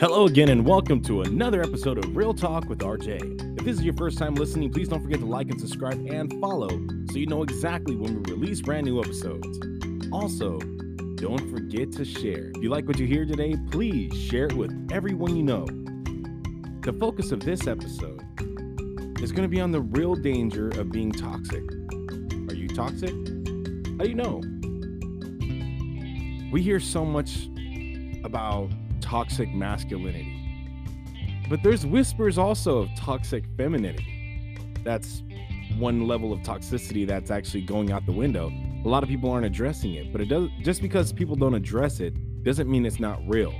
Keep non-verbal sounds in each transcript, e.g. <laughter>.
Hello again, and welcome to another episode of Real Talk with RJ. If this is your first time listening, please don't forget to like and subscribe and follow so you know exactly when we release brand new episodes. Also, don't forget to share. If you like what you hear today, please share it with everyone you know. The focus of this episode is going to be on the real danger of being toxic. Are you toxic? How do you know? We hear so much about toxic masculinity. But there's whispers also of toxic femininity. That's one level of toxicity that's actually going out the window. A lot of people aren't addressing it, but it does just because people don't address it doesn't mean it's not real.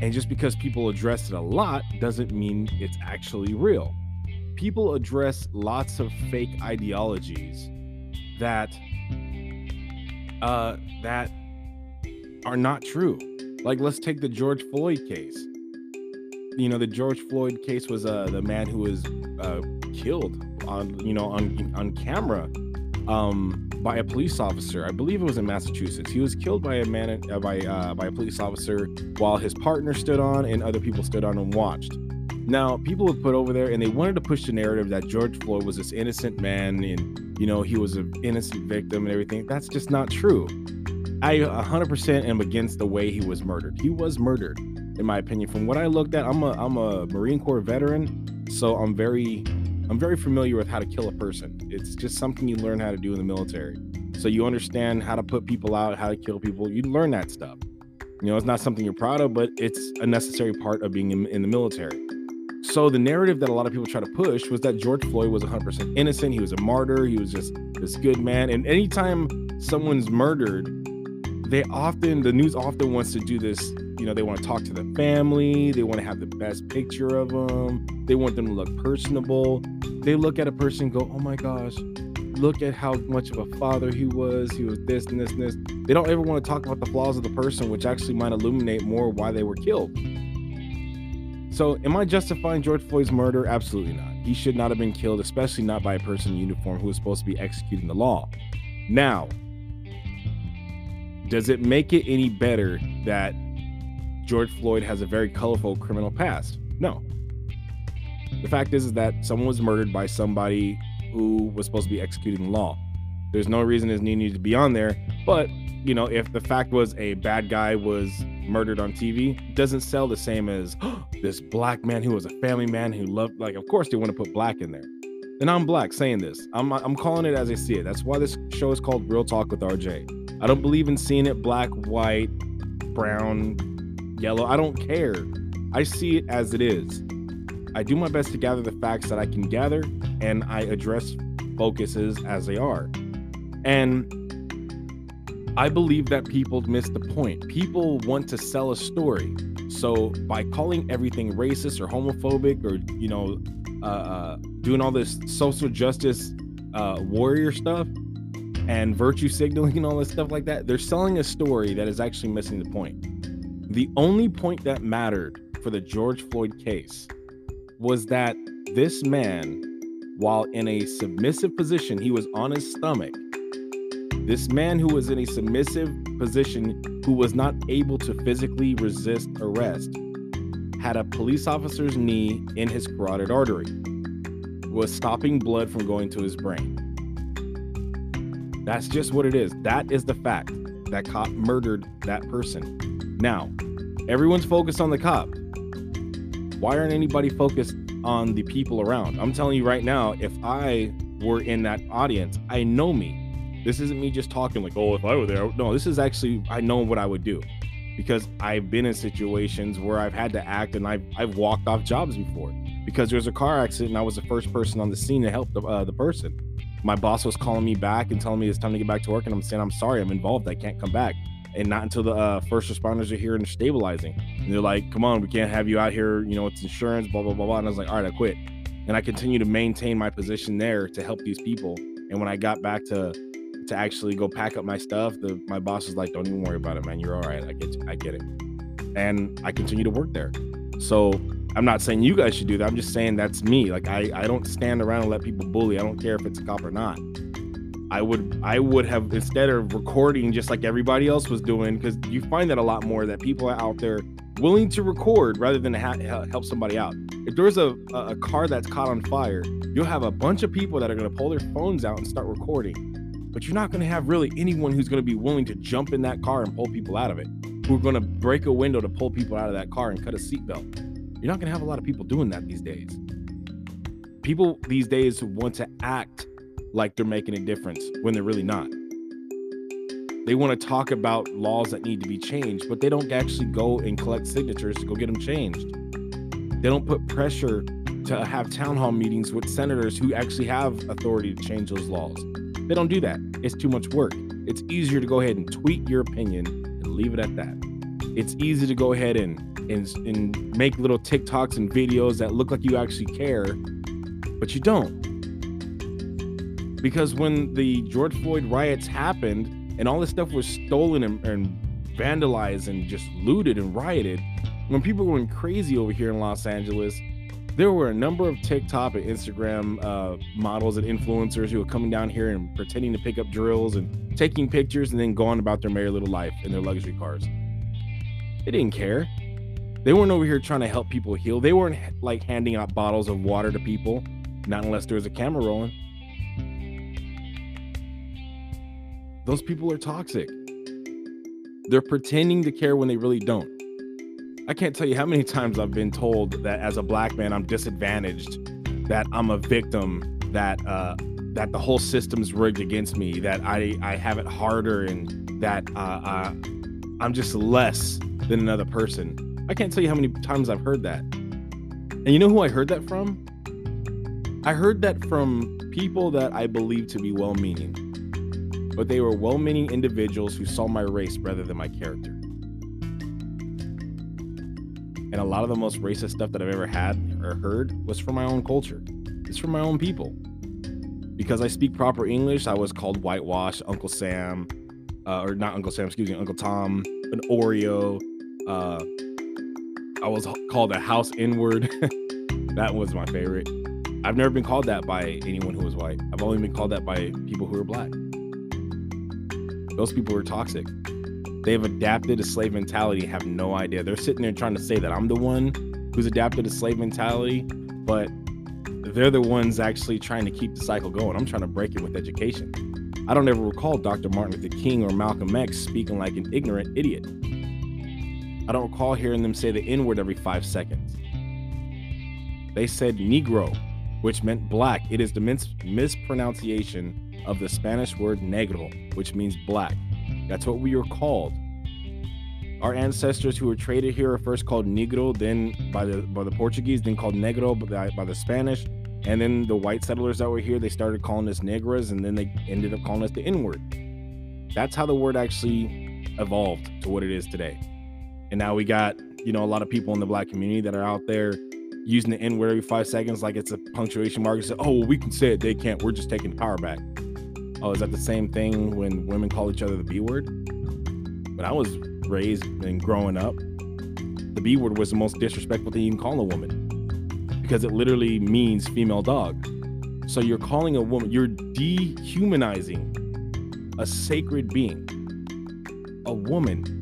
And just because people address it a lot doesn't mean it's actually real. People address lots of fake ideologies that uh that are not true. Like let's take the George Floyd case. You know, the George Floyd case was uh the man who was uh killed on you know on on camera um by a police officer. I believe it was in Massachusetts. He was killed by a man uh, by uh, by a police officer while his partner stood on and other people stood on and watched. Now, people would put over there and they wanted to push the narrative that George Floyd was this innocent man and you know he was an innocent victim and everything. That's just not true. I 100% am against the way he was murdered. He was murdered, in my opinion. From what I looked at, I'm a I'm a Marine Corps veteran, so I'm very I'm very familiar with how to kill a person. It's just something you learn how to do in the military. So you understand how to put people out, how to kill people. You learn that stuff. You know, it's not something you're proud of, but it's a necessary part of being in, in the military. So the narrative that a lot of people try to push was that George Floyd was 100% innocent. He was a martyr. He was just this good man. And anytime someone's murdered, they often the news often wants to do this you know they want to talk to the family they want to have the best picture of them they want them to look personable. They look at a person go oh my gosh look at how much of a father he was he was this and this and this. They don't ever want to talk about the flaws of the person which actually might illuminate more why they were killed. So am i justifying george floyd's murder? Absolutely not. He should not have been killed especially not by a person in uniform who was supposed to be executing the law. Now does it make it any better that George Floyd has a very colorful criminal past? No. The fact is, is that someone was murdered by somebody who was supposed to be executing law. There's no reason his name needed to be on there. But, you know, if the fact was a bad guy was murdered on TV, doesn't sell the same as oh, <gasps> this black man who was a family man who loved, like, of course they want to put black in there. And I'm black saying this. I'm, I'm calling it as I see it. That's why this show is called Real Talk with RJ. I don't believe in seeing it black, white, brown, yellow. I don't care. I see it as it is. I do my best to gather the facts that I can gather and I address focuses as they are. And I believe that people miss the point. People want to sell a story. So by calling everything racist or homophobic or, you know, uh, uh, doing all this social justice uh, warrior stuff and virtue signaling and all this stuff like that, they're selling a story that is actually missing the point. The only point that mattered for the George Floyd case was that this man, while in a submissive position, he was on his stomach. This man who was in a submissive position, who was not able to physically resist arrest, had a police officer's knee in his carotid artery, was stopping blood from going to his brain. That's just what it is. That is the fact. That cop murdered that person. Now, everyone's focused on the cop. Why aren't anybody focused on the people around? I'm telling you right now, if I were in that audience, I know me. This isn't me just talking like, oh, if I were there. No, this is actually, I know what I would do because I've been in situations where I've had to act and I've, I've walked off jobs before because there was a car accident and I was the first person on the scene to help the, uh, the person. My boss was calling me back and telling me it's time to get back to work. And I'm saying, I'm sorry, I'm involved. I can't come back. And not until the uh, first responders are here and stabilizing. And they're like, come on, we can't have you out here. You know, it's insurance, blah, blah, blah, blah. And I was like, all right, I quit. And I continue to maintain my position there to help these people. And when I got back to to actually go pack up my stuff, the my boss was like, "Don't even worry about it, man. You're all right. I get, you. I get it." And I continue to work there. So I'm not saying you guys should do that. I'm just saying that's me. Like I, I don't stand around and let people bully. I don't care if it's a cop or not. I would I would have instead of recording just like everybody else was doing, because you find that a lot more that people are out there willing to record rather than ha- help somebody out. If there's a, a car that's caught on fire, you'll have a bunch of people that are going to pull their phones out and start recording. But you're not going to have really anyone who's going to be willing to jump in that car and pull people out of it, who are going to break a window to pull people out of that car and cut a seatbelt. You're not going to have a lot of people doing that these days. People these days want to act like they're making a difference when they're really not. They want to talk about laws that need to be changed, but they don't actually go and collect signatures to go get them changed. They don't put pressure to have town hall meetings with senators who actually have authority to change those laws. They don't do that. It's too much work. It's easier to go ahead and tweet your opinion and leave it at that. It's easy to go ahead and and, and make little TikToks and videos that look like you actually care, but you don't. Because when the George Floyd riots happened, and all this stuff was stolen and, and vandalized and just looted and rioted. When people were going crazy over here in Los Angeles, there were a number of TikTok and Instagram uh, models and influencers who were coming down here and pretending to pick up drills and taking pictures and then going about their merry little life in their luxury cars. They didn't care. They weren't over here trying to help people heal. They weren't like handing out bottles of water to people, not unless there was a camera rolling. Those people are toxic. They're pretending to care when they really don't. I can't tell you how many times I've been told that as a black man I'm disadvantaged, that I'm a victim, that uh, that the whole system's rigged against me, that I I have it harder, and that uh, uh, I'm just less than another person. I can't tell you how many times I've heard that. And you know who I heard that from? I heard that from people that I believe to be well-meaning but they were well meaning individuals who saw my race rather than my character. And a lot of the most racist stuff that I've ever had or heard was from my own culture. It's from my own people. Because I speak proper English, I was called whitewash, Uncle Sam, uh, or not Uncle Sam, excuse me, Uncle Tom, an Oreo. Uh, I was called a house inward. <laughs> that was my favorite. I've never been called that by anyone who was white. I've only been called that by people who are black. Those people are toxic. They've adapted a slave mentality, have no idea. They're sitting there trying to say that I'm the one who's adapted a slave mentality, but they're the ones actually trying to keep the cycle going. I'm trying to break it with education. I don't ever recall Dr. Martin Luther King or Malcolm X speaking like an ignorant idiot. I don't recall hearing them say the N word every five seconds. They said Negro, which meant black. It is the mis- mispronunciation of the Spanish word negro, which means black. That's what we were called. Our ancestors who were traded here are first called negro, then by the by the Portuguese, then called negro by, by the Spanish, and then the white settlers that were here, they started calling us negras, and then they ended up calling us the N word. That's how the word actually evolved to what it is today. And now we got, you know, a lot of people in the black community that are out there using the N word every five seconds like it's a punctuation mark say, oh, well, we can say it, they can't. We're just taking the power back. Oh, is that the same thing when women call each other the B word? When I was raised and growing up, the B word was the most disrespectful thing you can call a woman because it literally means female dog. So you're calling a woman, you're dehumanizing a sacred being, a woman,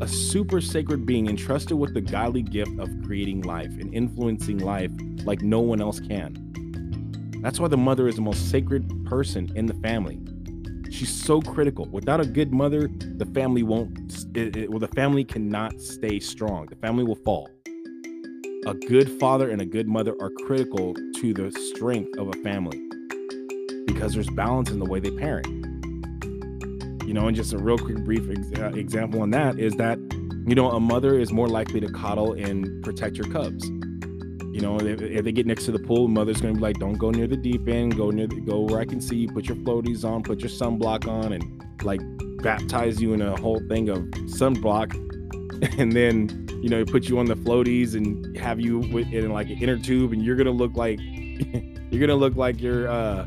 a super sacred being entrusted with the godly gift of creating life and influencing life like no one else can. That's why the mother is the most sacred person in the family. She's so critical. Without a good mother, the family won't. It, it, well, the family cannot stay strong. The family will fall. A good father and a good mother are critical to the strength of a family because there's balance in the way they parent. You know, and just a real quick, brief ex- uh, example on that is that, you know, a mother is more likely to coddle and protect your cubs you know, if, if, they get next to the pool, mother's gonna be like, "Don't go near the deep end. Go near, the, go where I can see. you. Put your floaties on. Put your sunblock on, and like baptize you in a whole thing of sunblock, <laughs> and then you know put you on the floaties and have you in like an inner tube, and you're gonna look like <laughs> you're gonna look like you're uh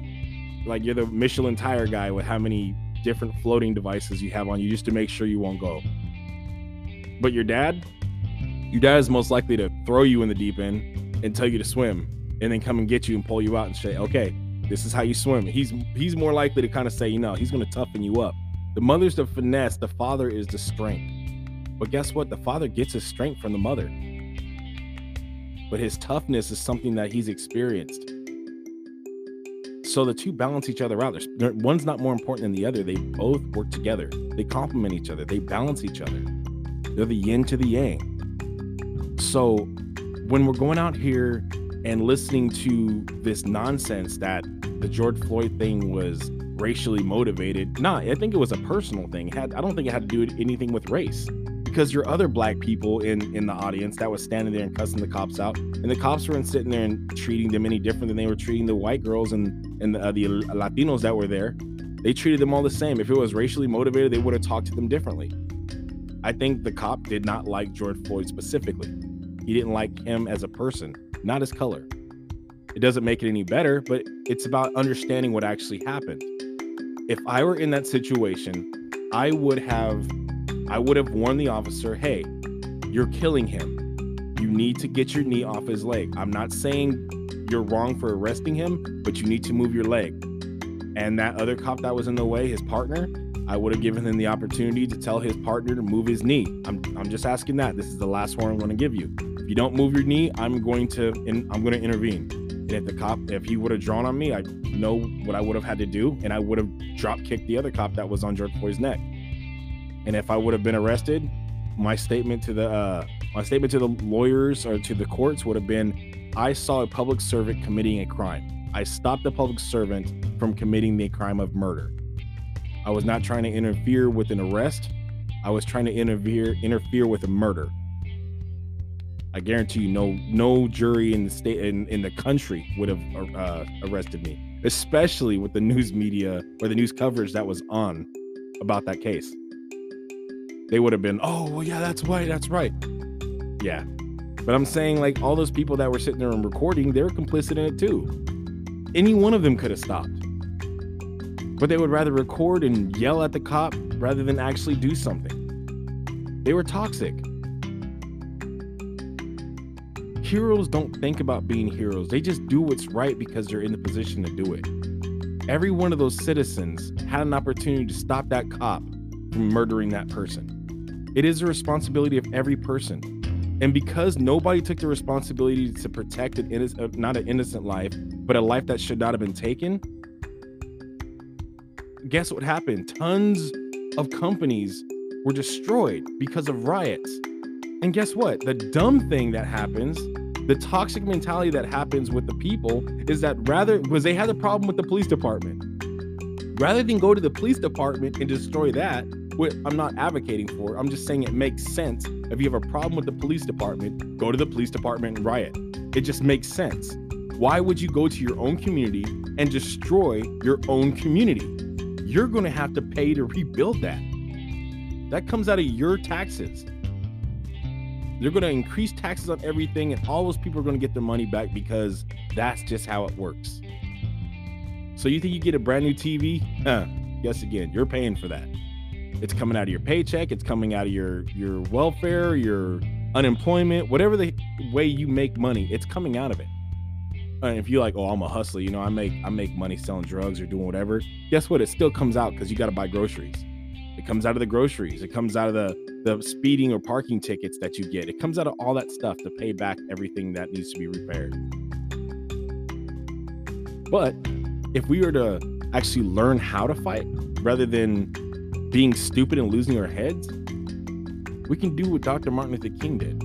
like you're the Michelin tire guy with how many different floating devices you have on you just to make sure you won't go. But your dad, your dad is most likely to throw you in the deep end and tell you to swim and then come and get you and pull you out and say, okay, this is how you swim. He's he's more likely to kind of say, you know, he's going to toughen you up. The mother's the finesse, the father is the strength. But guess what? The father gets his strength from the mother. But his toughness is something that he's experienced. So the two balance each other out. There's, one's not more important than the other. They both work together. They complement each other. They balance each other. They're the yin to the yang. So when we're going out here and listening to this nonsense that the George Floyd thing was racially motivated. Nah, I think it was a personal thing. It had I don't think it had to do anything with race. Because your other black people in in the audience that was standing there and cussing the cops out, and the cops weren't sitting there and treating them any different than they were treating the white girls and and the, uh, the Latinos that were there. They treated them all the same. If it was racially motivated, they would have talked to them differently. I think the cop did not like George Floyd specifically. He didn't like him as a person, not his color. It doesn't make it any better, but it's about understanding what actually happened. If I were in that situation, I would have I would have warned the officer, "Hey, you're killing him. You need to get your knee off his leg. I'm not saying you're wrong for arresting him, but you need to move your leg." And that other cop that was in the way, his partner, I would have given him the opportunity to tell his partner to move his knee. I'm, I'm just asking that. This is the last one I'm going to give you. If you don't move your knee, I'm going to in, I'm going to intervene. And if the cop, if he would have drawn on me, I know what I would have had to do, and I would have drop kicked the other cop that was on George Floyd's neck. And if I would have been arrested, my statement to the uh, my statement to the lawyers or to the courts would have been, I saw a public servant committing a crime. I stopped the public servant from committing the crime of murder. I was not trying to interfere with an arrest. I was trying to interfere interfere with a murder. I guarantee you, no no jury in the state in, in the country would have uh, arrested me, especially with the news media or the news coverage that was on about that case. They would have been, oh well, yeah, that's right, that's right, yeah. But I'm saying, like all those people that were sitting there and recording, they're complicit in it too. Any one of them could have stopped, but they would rather record and yell at the cop rather than actually do something. They were toxic heroes don't think about being heroes. They just do what's right because they're in the position to do it. Every one of those citizens had an opportunity to stop that cop from murdering that person. It is a responsibility of every person. And because nobody took the responsibility to protect an innocent, uh, not an innocent life, but a life that should not have been taken, guess what happened? Tons of companies were destroyed because of riots. And guess what? The dumb thing that happens, the toxic mentality that happens with the people is that rather, because they had a problem with the police department, rather than go to the police department and destroy that, what I'm not advocating for, I'm just saying it makes sense. If you have a problem with the police department, go to the police department and riot. It just makes sense. Why would you go to your own community and destroy your own community? You're going to have to pay to rebuild that. That comes out of your taxes. They're going to increase taxes on everything, and all those people are going to get their money back because that's just how it works. So you think you get a brand new TV? Huh. Guess again, you're paying for that. It's coming out of your paycheck. It's coming out of your your welfare, your unemployment, whatever the way you make money. It's coming out of it. And if you're like, oh, I'm a hustler, you know, I make I make money selling drugs or doing whatever. Guess what? It still comes out because you got to buy groceries. It comes out of the groceries. It comes out of the the speeding or parking tickets that you get. It comes out of all that stuff to pay back everything that needs to be repaired. But if we were to actually learn how to fight rather than being stupid and losing our heads, we can do what Dr. Martin Luther King did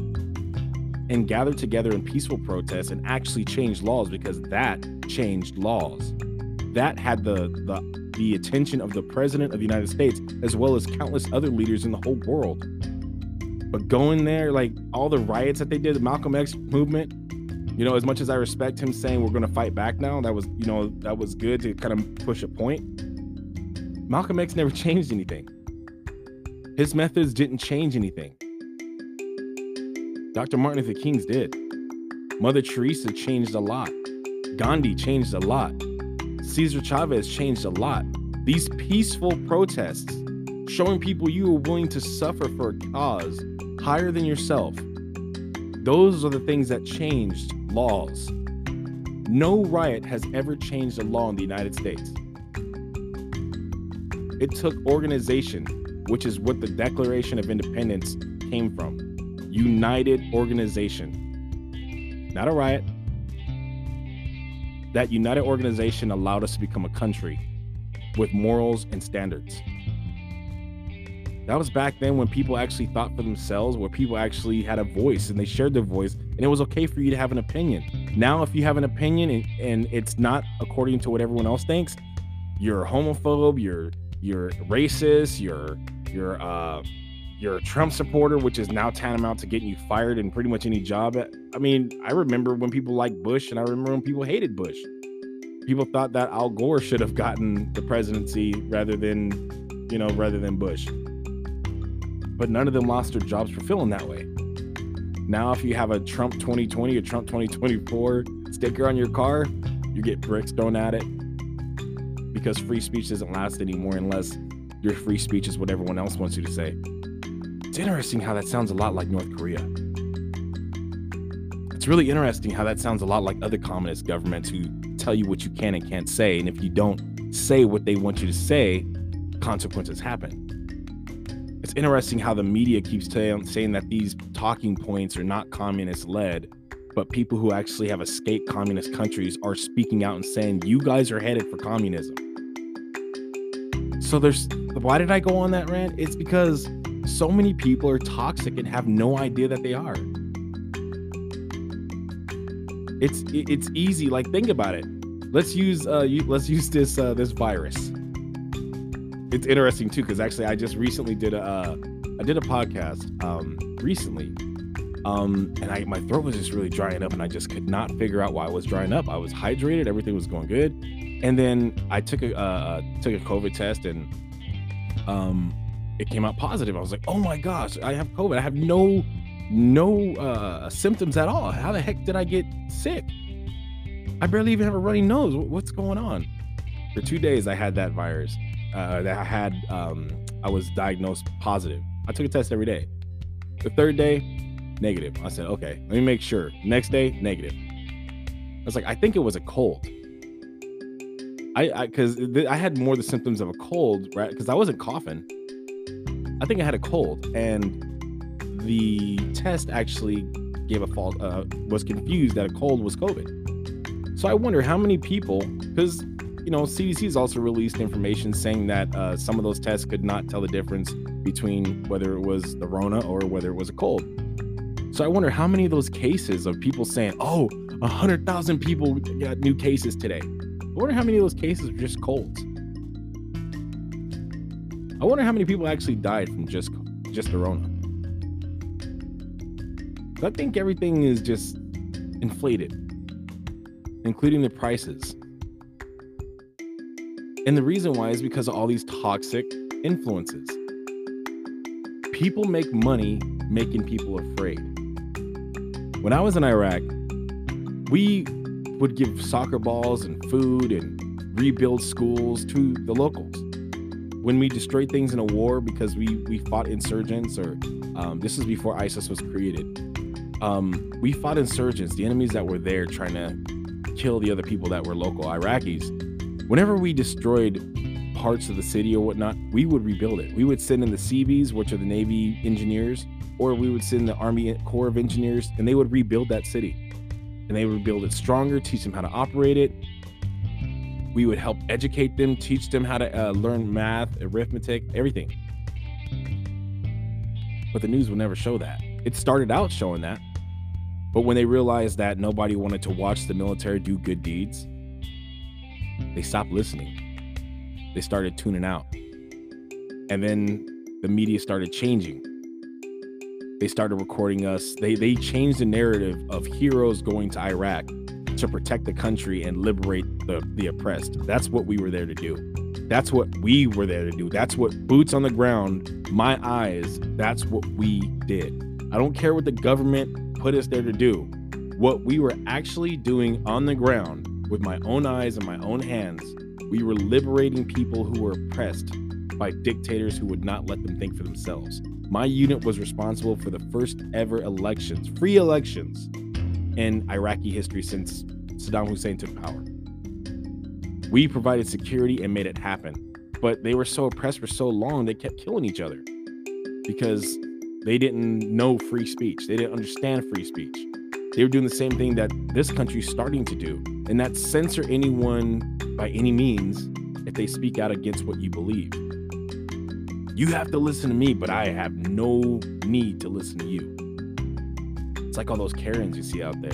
and gather together in peaceful protests and actually change laws because that changed laws. That had the the the attention of the president of the United States, as well as countless other leaders in the whole world. But going there, like all the riots that they did, the Malcolm X movement, you know, as much as I respect him saying we're going to fight back now, that was, you know, that was good to kind of push a point. Malcolm X never changed anything. His methods didn't change anything. Dr. Martin Luther King's did. Mother Teresa changed a lot. Gandhi changed a lot. Cesar Chavez changed a lot. These peaceful protests, showing people you are willing to suffer for a cause higher than yourself, those are the things that changed laws. No riot has ever changed a law in the United States. It took organization, which is what the Declaration of Independence came from. United Organization, not a riot. That United Organization allowed us to become a country with morals and standards. That was back then when people actually thought for themselves, where people actually had a voice and they shared their voice, and it was okay for you to have an opinion. Now, if you have an opinion and, and it's not according to what everyone else thinks, you're a homophobe, you're you're racist, you're you're uh you're a Trump supporter, which is now tantamount to getting you fired in pretty much any job. I mean, I remember when people liked Bush, and I remember when people hated Bush. People thought that Al Gore should have gotten the presidency rather than, you know, rather than Bush but none of them lost their jobs for feeling that way. Now, if you have a Trump 2020 or Trump 2024 sticker on your car, you get bricks thrown at it because free speech doesn't last anymore unless your free speech is what everyone else wants you to say. It's interesting how that sounds a lot like North Korea. It's really interesting how that sounds a lot like other communist governments who tell you what you can and can't say. And if you don't say what they want you to say, consequences happen it's interesting how the media keeps t- saying that these talking points are not communist led, but people who actually have escaped communist countries are speaking out and saying, you guys are headed for communism. So there's why did I go on that rant? It's because so many people are toxic and have no idea that they are. It's it's easy. Like think about it. Let's use uh let's use this uh this virus it's interesting too because actually I just recently did a uh, I did a podcast um, recently, um, and I my throat was just really drying up, and I just could not figure out why I was drying up. I was hydrated, everything was going good, and then I took a uh, uh, took a COVID test, and um, it came out positive. I was like, oh my gosh, I have COVID. I have no no uh, symptoms at all. How the heck did I get sick? I barely even have a runny nose. What's going on? For two days, I had that virus uh, that I had, um, I was diagnosed positive. I took a test every day. The third day, negative. I said, okay, let me make sure. Next day, negative. I was like, I think it was a cold. I, because I, I had more the symptoms of a cold, right? Because I wasn't coughing. I think I had a cold, and the test actually gave a false, uh, was confused that a cold was COVID. So I wonder how many people, because you know, CDC has also released information saying that uh, some of those tests could not tell the difference between whether it was the Rona or whether it was a cold. So I wonder how many of those cases of people saying, "Oh, hundred thousand people got new cases today." I wonder how many of those cases are just colds. I wonder how many people actually died from just just the Rona. I think everything is just inflated, including the prices. And the reason why is because of all these toxic influences. People make money making people afraid. When I was in Iraq, we would give soccer balls and food and rebuild schools to the locals. When we destroyed things in a war because we we fought insurgents, or um, this is before ISIS was created, um, we fought insurgents, the enemies that were there trying to kill the other people that were local Iraqis whenever we destroyed parts of the city or whatnot, we would rebuild it. We would send in the Seabees, which are the Navy engineers, or we would send the Army Corps of Engineers, and they would rebuild that city. And they would build it stronger, teach them how to operate it. We would help educate them, teach them how to uh, learn math, arithmetic, everything. But the news would never show that. It started out showing that. But when they realized that nobody wanted to watch the military do good deeds, they stopped listening. They started tuning out. And then the media started changing. They started recording us. They they changed the narrative of heroes going to Iraq to protect the country and liberate the, the oppressed. That's what we were there to do. That's what we were there to do. That's what boots on the ground, my eyes, that's what we did. I don't care what the government put us there to do. What we were actually doing on the ground with my own eyes and my own hands, we were liberating people who were oppressed by dictators who would not let them think for themselves. My unit was responsible for the first ever elections, free elections in Iraqi history since Saddam Hussein took power. We provided security and made it happen. But they were so oppressed for so long, they kept killing each other because They didn't know free speech. They didn't understand free speech. They were doing the same thing that this country's starting to do, and that's censor anyone by any means if they speak out against what you believe. You have to listen to me, but I have no need to listen to you. It's like all those Karens you see out there.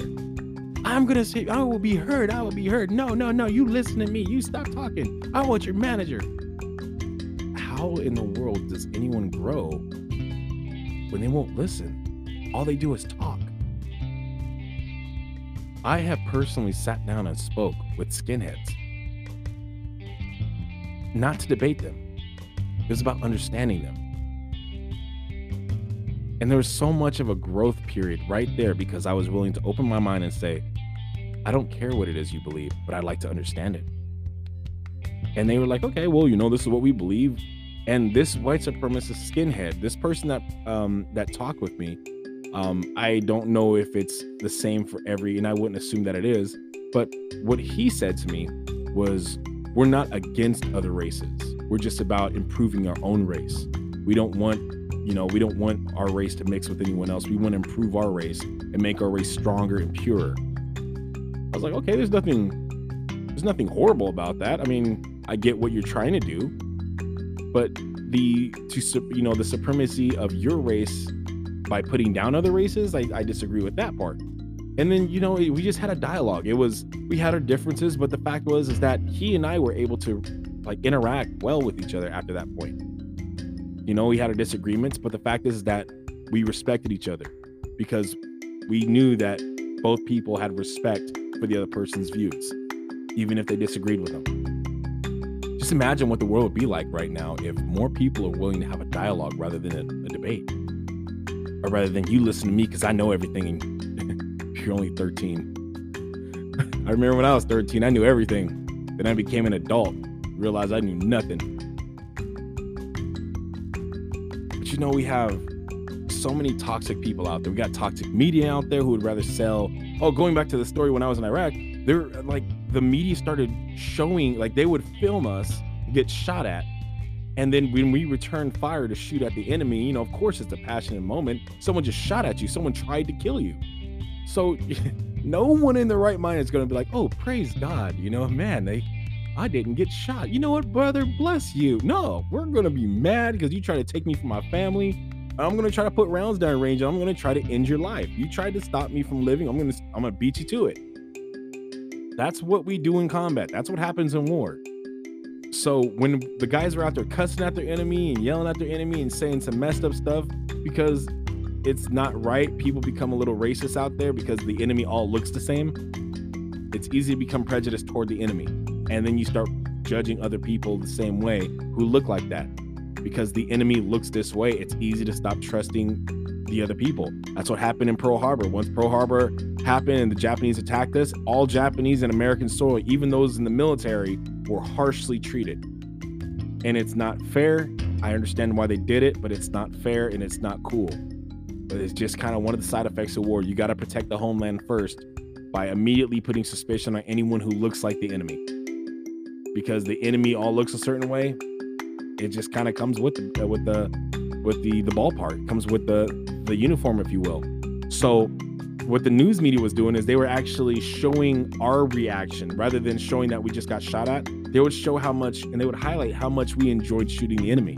I'm gonna say I will be heard. I will be heard. No, no, no. You listen to me. You stop talking. I want your manager. How in the world does anyone grow when they won't listen? All they do is talk. I have personally sat down and spoke with skinheads. Not to debate them. It was about understanding them. And there was so much of a growth period right there because I was willing to open my mind and say, I don't care what it is you believe, but I'd like to understand it. And they were like, okay, well, you know, this is what we believe. And this white supremacist skinhead, this person that um that talked with me, um, I don't know if it's the same for every, and I wouldn't assume that it is. But what he said to me was, we're not against other races. We're just about improving our own race. We don't want, you know, we don't want our race to mix with anyone else. We want to improve our race and make our race stronger and purer. I was like, okay, there's nothing there's nothing horrible about that. I mean, I get what you're trying to do, but the to you know the supremacy of your race by putting down other races, I, I disagree with that part. And then you know we just had a dialogue. It was we had our differences, but the fact was is that he and I were able to like interact well with each other after that point. You know, we had our disagreements, but the fact is that we respected each other because we knew that both people had respect for the other person's views, even if they disagreed with them. Just imagine what the world would be like right now if more people are willing to have a dialogue rather than a, a debate, or rather than you listen to me because I know everything. You're only 13. <laughs> I remember when I was 13, I knew everything. Then I became an adult, realized I knew nothing. But you know, we have so many toxic people out there. We got toxic media out there who would rather sell. Oh, going back to the story when I was in Iraq, they're uh, like the media started showing like they would film us get shot at. And then when we return fire to shoot at the enemy, you know, of course it's a passionate moment. Someone just shot at you, someone tried to kill you. So <laughs> no one in the right mind is going to be like, "Oh, praise God, you know, man, they I didn't get shot. You know what, brother? Bless you. No, we're going to be mad because you try to take me from my family. I'm gonna try to put rounds down range. I'm gonna try to end your life. You tried to stop me from living. I'm gonna I'm gonna beat you to it. That's what we do in combat. That's what happens in war. So when the guys are out there cussing at their enemy and yelling at their enemy and saying some messed up stuff because it's not right, people become a little racist out there because the enemy all looks the same. It's easy to become prejudiced toward the enemy. And then you start judging other people the same way who look like that because the enemy looks this way, it's easy to stop trusting the other people. That's what happened in Pearl Harbor. Once Pearl Harbor happened and the Japanese attacked us, all Japanese and American soil, even those in the military, were harshly treated. And it's not fair. I understand why they did it, but it's not fair and it's not cool. But it's just kind of one of the side effects of war. You got to protect the homeland first by immediately putting suspicion on anyone who looks like the enemy. Because the enemy all looks a certain way, it just kind of comes with the, with the with the the ballpark, comes with the the uniform, if you will. So what the news media was doing is they were actually showing our reaction rather than showing that we just got shot at. They would show how much and they would highlight how much we enjoyed shooting the enemy.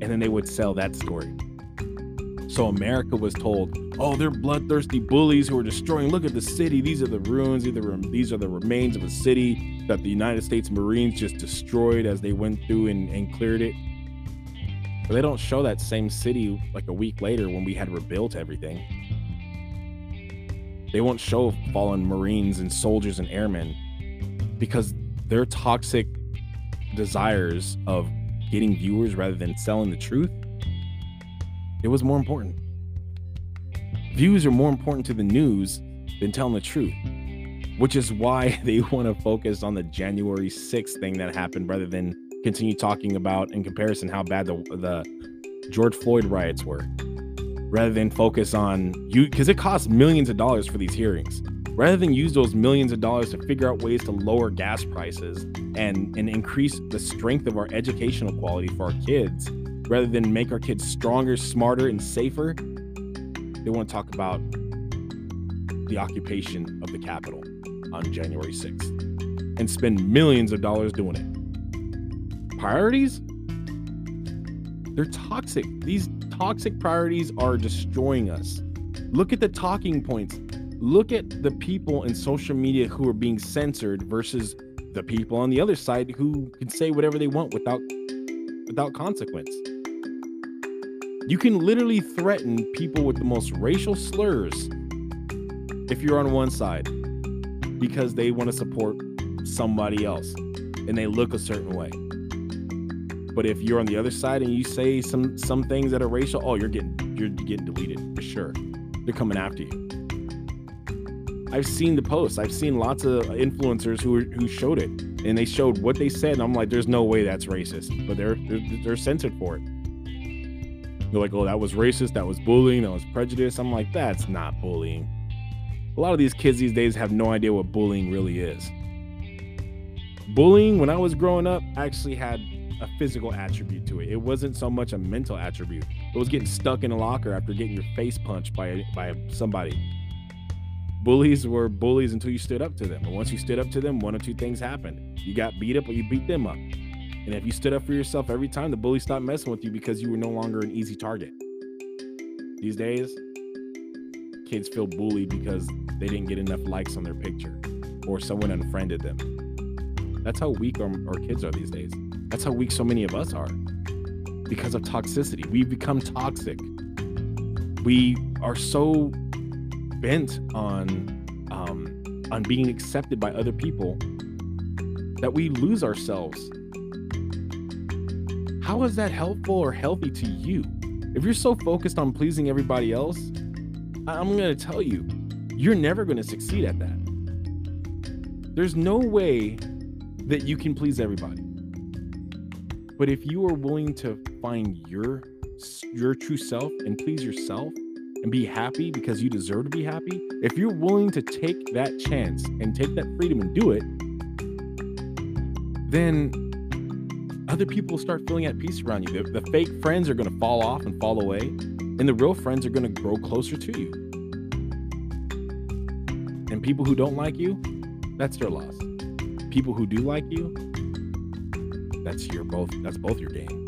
And then they would sell that story. So America was told, "Oh, they're bloodthirsty bullies who are destroying. Look at the city. These are the ruins. These are the remains of a city that the United States Marines just destroyed as they went through and, and cleared it." But they don't show that same city like a week later when we had rebuilt everything. They won't show fallen Marines and soldiers and airmen because their toxic desires of getting viewers rather than selling the truth it was more important. Views are more important to the news than telling the truth, which is why <laughs> they want to focus on the January 6th thing that happened rather than continue talking about in comparison how bad the, the George Floyd riots were, rather than focus on you because it costs millions of dollars for these hearings. Rather than use those millions of dollars to figure out ways to lower gas prices and, and increase the strength of our educational quality for our kids, rather than make our kids stronger, smarter, and safer, they want to talk about the occupation of the Capitol on January 6th and spend millions of dollars doing it. Priorities? They're toxic. These toxic priorities are destroying us. Look at the talking points. Look at the people in social media who are being censored versus the people on the other side who can say whatever they want without without consequence. You can literally threaten people with the most racial slurs if you're on one side because they want to support somebody else and they look a certain way. But if you're on the other side and you say some some things that are racial, oh, you're getting you're getting deleted for sure. They're coming after you. I've seen the posts. I've seen lots of influencers who who showed it, and they showed what they said, and I'm like, there's no way that's racist, but they're they're, they're censored for it. They're like, oh, that was racist, that was bullying, that was prejudice. I'm like, that's not bullying. A lot of these kids these days have no idea what bullying really is. Bullying, when I was growing up, actually had a physical attribute to it. It wasn't so much a mental attribute. It was getting stuck in a locker after getting your face punched by by somebody. Bullies were bullies until you stood up to them. And once you stood up to them, one or two things happened. You got beat up or you beat them up. And if you stood up for yourself every time, the bully stopped messing with you because you were no longer an easy target. These days, kids feel bullied because they didn't get enough likes on their picture or someone unfriended them. That's how weak our, our kids are these days. That's how weak so many of us are because of toxicity. We've become toxic. We are so bent on um, on being accepted by other people that we lose ourselves. How is that helpful or healthy to you? If you're so focused on pleasing everybody else, I'm going to tell you, you're never going to succeed at that. There's no way that you can please everybody. But if you are willing to find your your true self and please yourself and be happy because you deserve to be happy, if you're willing to take that chance and take that freedom and do it, then other people start feeling at peace around you. The, the fake friends are going to fall off and fall away, and the real friends are going to grow closer to you. And people who don't like you, that's their loss. People who do like you, that's your both that's both your gain.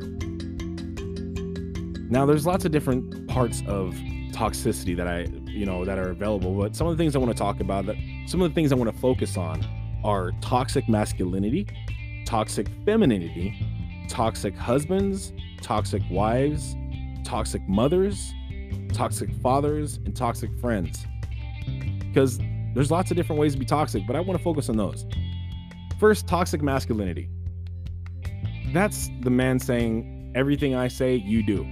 Now there's lots of different parts of toxicity that I, you know, that are available, but some of the things I want to talk about that some of the things I want to focus on are toxic masculinity, toxic femininity, toxic husbands, toxic wives, toxic mothers, toxic fathers, and toxic friends. Because there's lots of different ways to be toxic, but I want to focus on those. First, toxic masculinity. That's the man saying, everything I say, you do.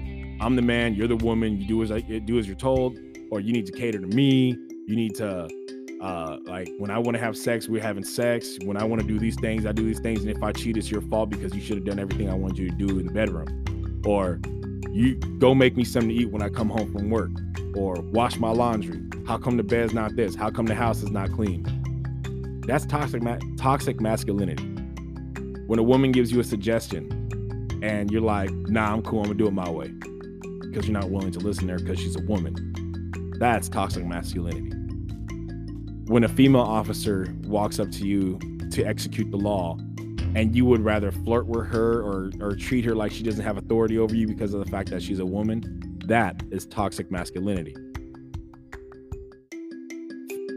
I'm the man, you're the woman, you do as I do as you're told, or you need to cater to me. You need to uh, like when I want to have sex, we're having sex. When I want to do these things, I do these things. And if I cheat, it's your fault because you should have done everything I wanted you to do in the bedroom. Or you go make me something to eat when I come home from work. Or wash my laundry. How come the bed's not this? How come the house is not clean? That's toxic ma- toxic masculinity. When a woman gives you a suggestion and you're like, nah, I'm cool, I'm gonna do it my way. Because you're not willing to listen to her because she's a woman. That's toxic masculinity when a female officer walks up to you to execute the law and you would rather flirt with her or or treat her like she doesn't have authority over you because of the fact that she's a woman that is toxic masculinity.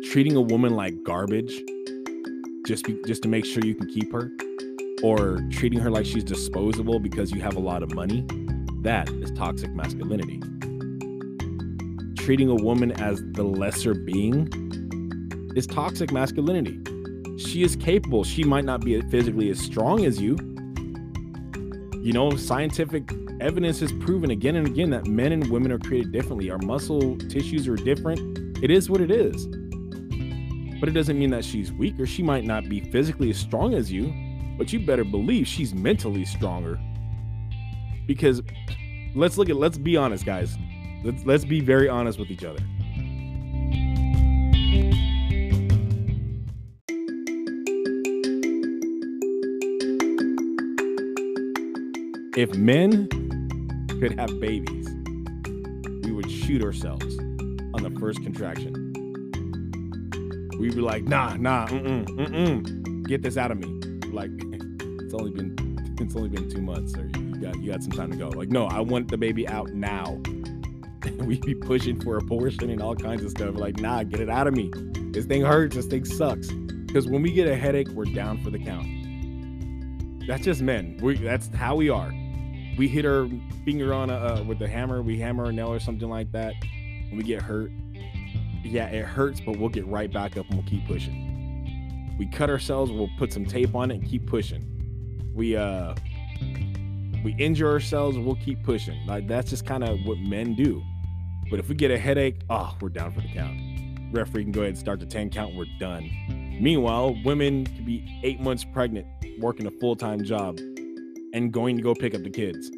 Treating a woman like garbage just be, just to make sure you can keep her or treating her like she's disposable because you have a lot of money that is toxic masculinity. Treating a woman as the lesser being is toxic masculinity. She is capable. She might not be physically as strong as you. You know, scientific evidence has proven again and again that men and women are created differently. Our muscle tissues are different. It is what it is. But it doesn't mean that she's weaker. She might not be physically as strong as you, but you better believe she's mentally stronger. Because let's look at let's be honest, guys. Let's let's be very honest with each other. If men could have babies, we would shoot ourselves on the first contraction. We'd be like, nah, nah, mm-mm, mm-mm. get this out of me. Like, <laughs> it's only been it's only been two months, or you got you got some time to go. Like, no, I want the baby out now. <laughs> We'd be pushing for abortion and all kinds of stuff. Like, nah, get it out of me. This thing hurts. This thing sucks. Because when we get a headache, we're down for the count. That's just men. We that's how we are. We hit our finger on a uh, with the hammer. We hammer a nail or something like that. When we get hurt, yeah, it hurts, but we'll get right back up and we'll keep pushing. We cut ourselves. We'll put some tape on it and keep pushing. We uh we injure ourselves. We'll keep pushing. Like that's just kind of what men do. But if we get a headache, oh, we're down for the count. Referee can go ahead and start the 10 count. We're done. Meanwhile, women could be eight months pregnant, working a full time job, and going to go pick up the kids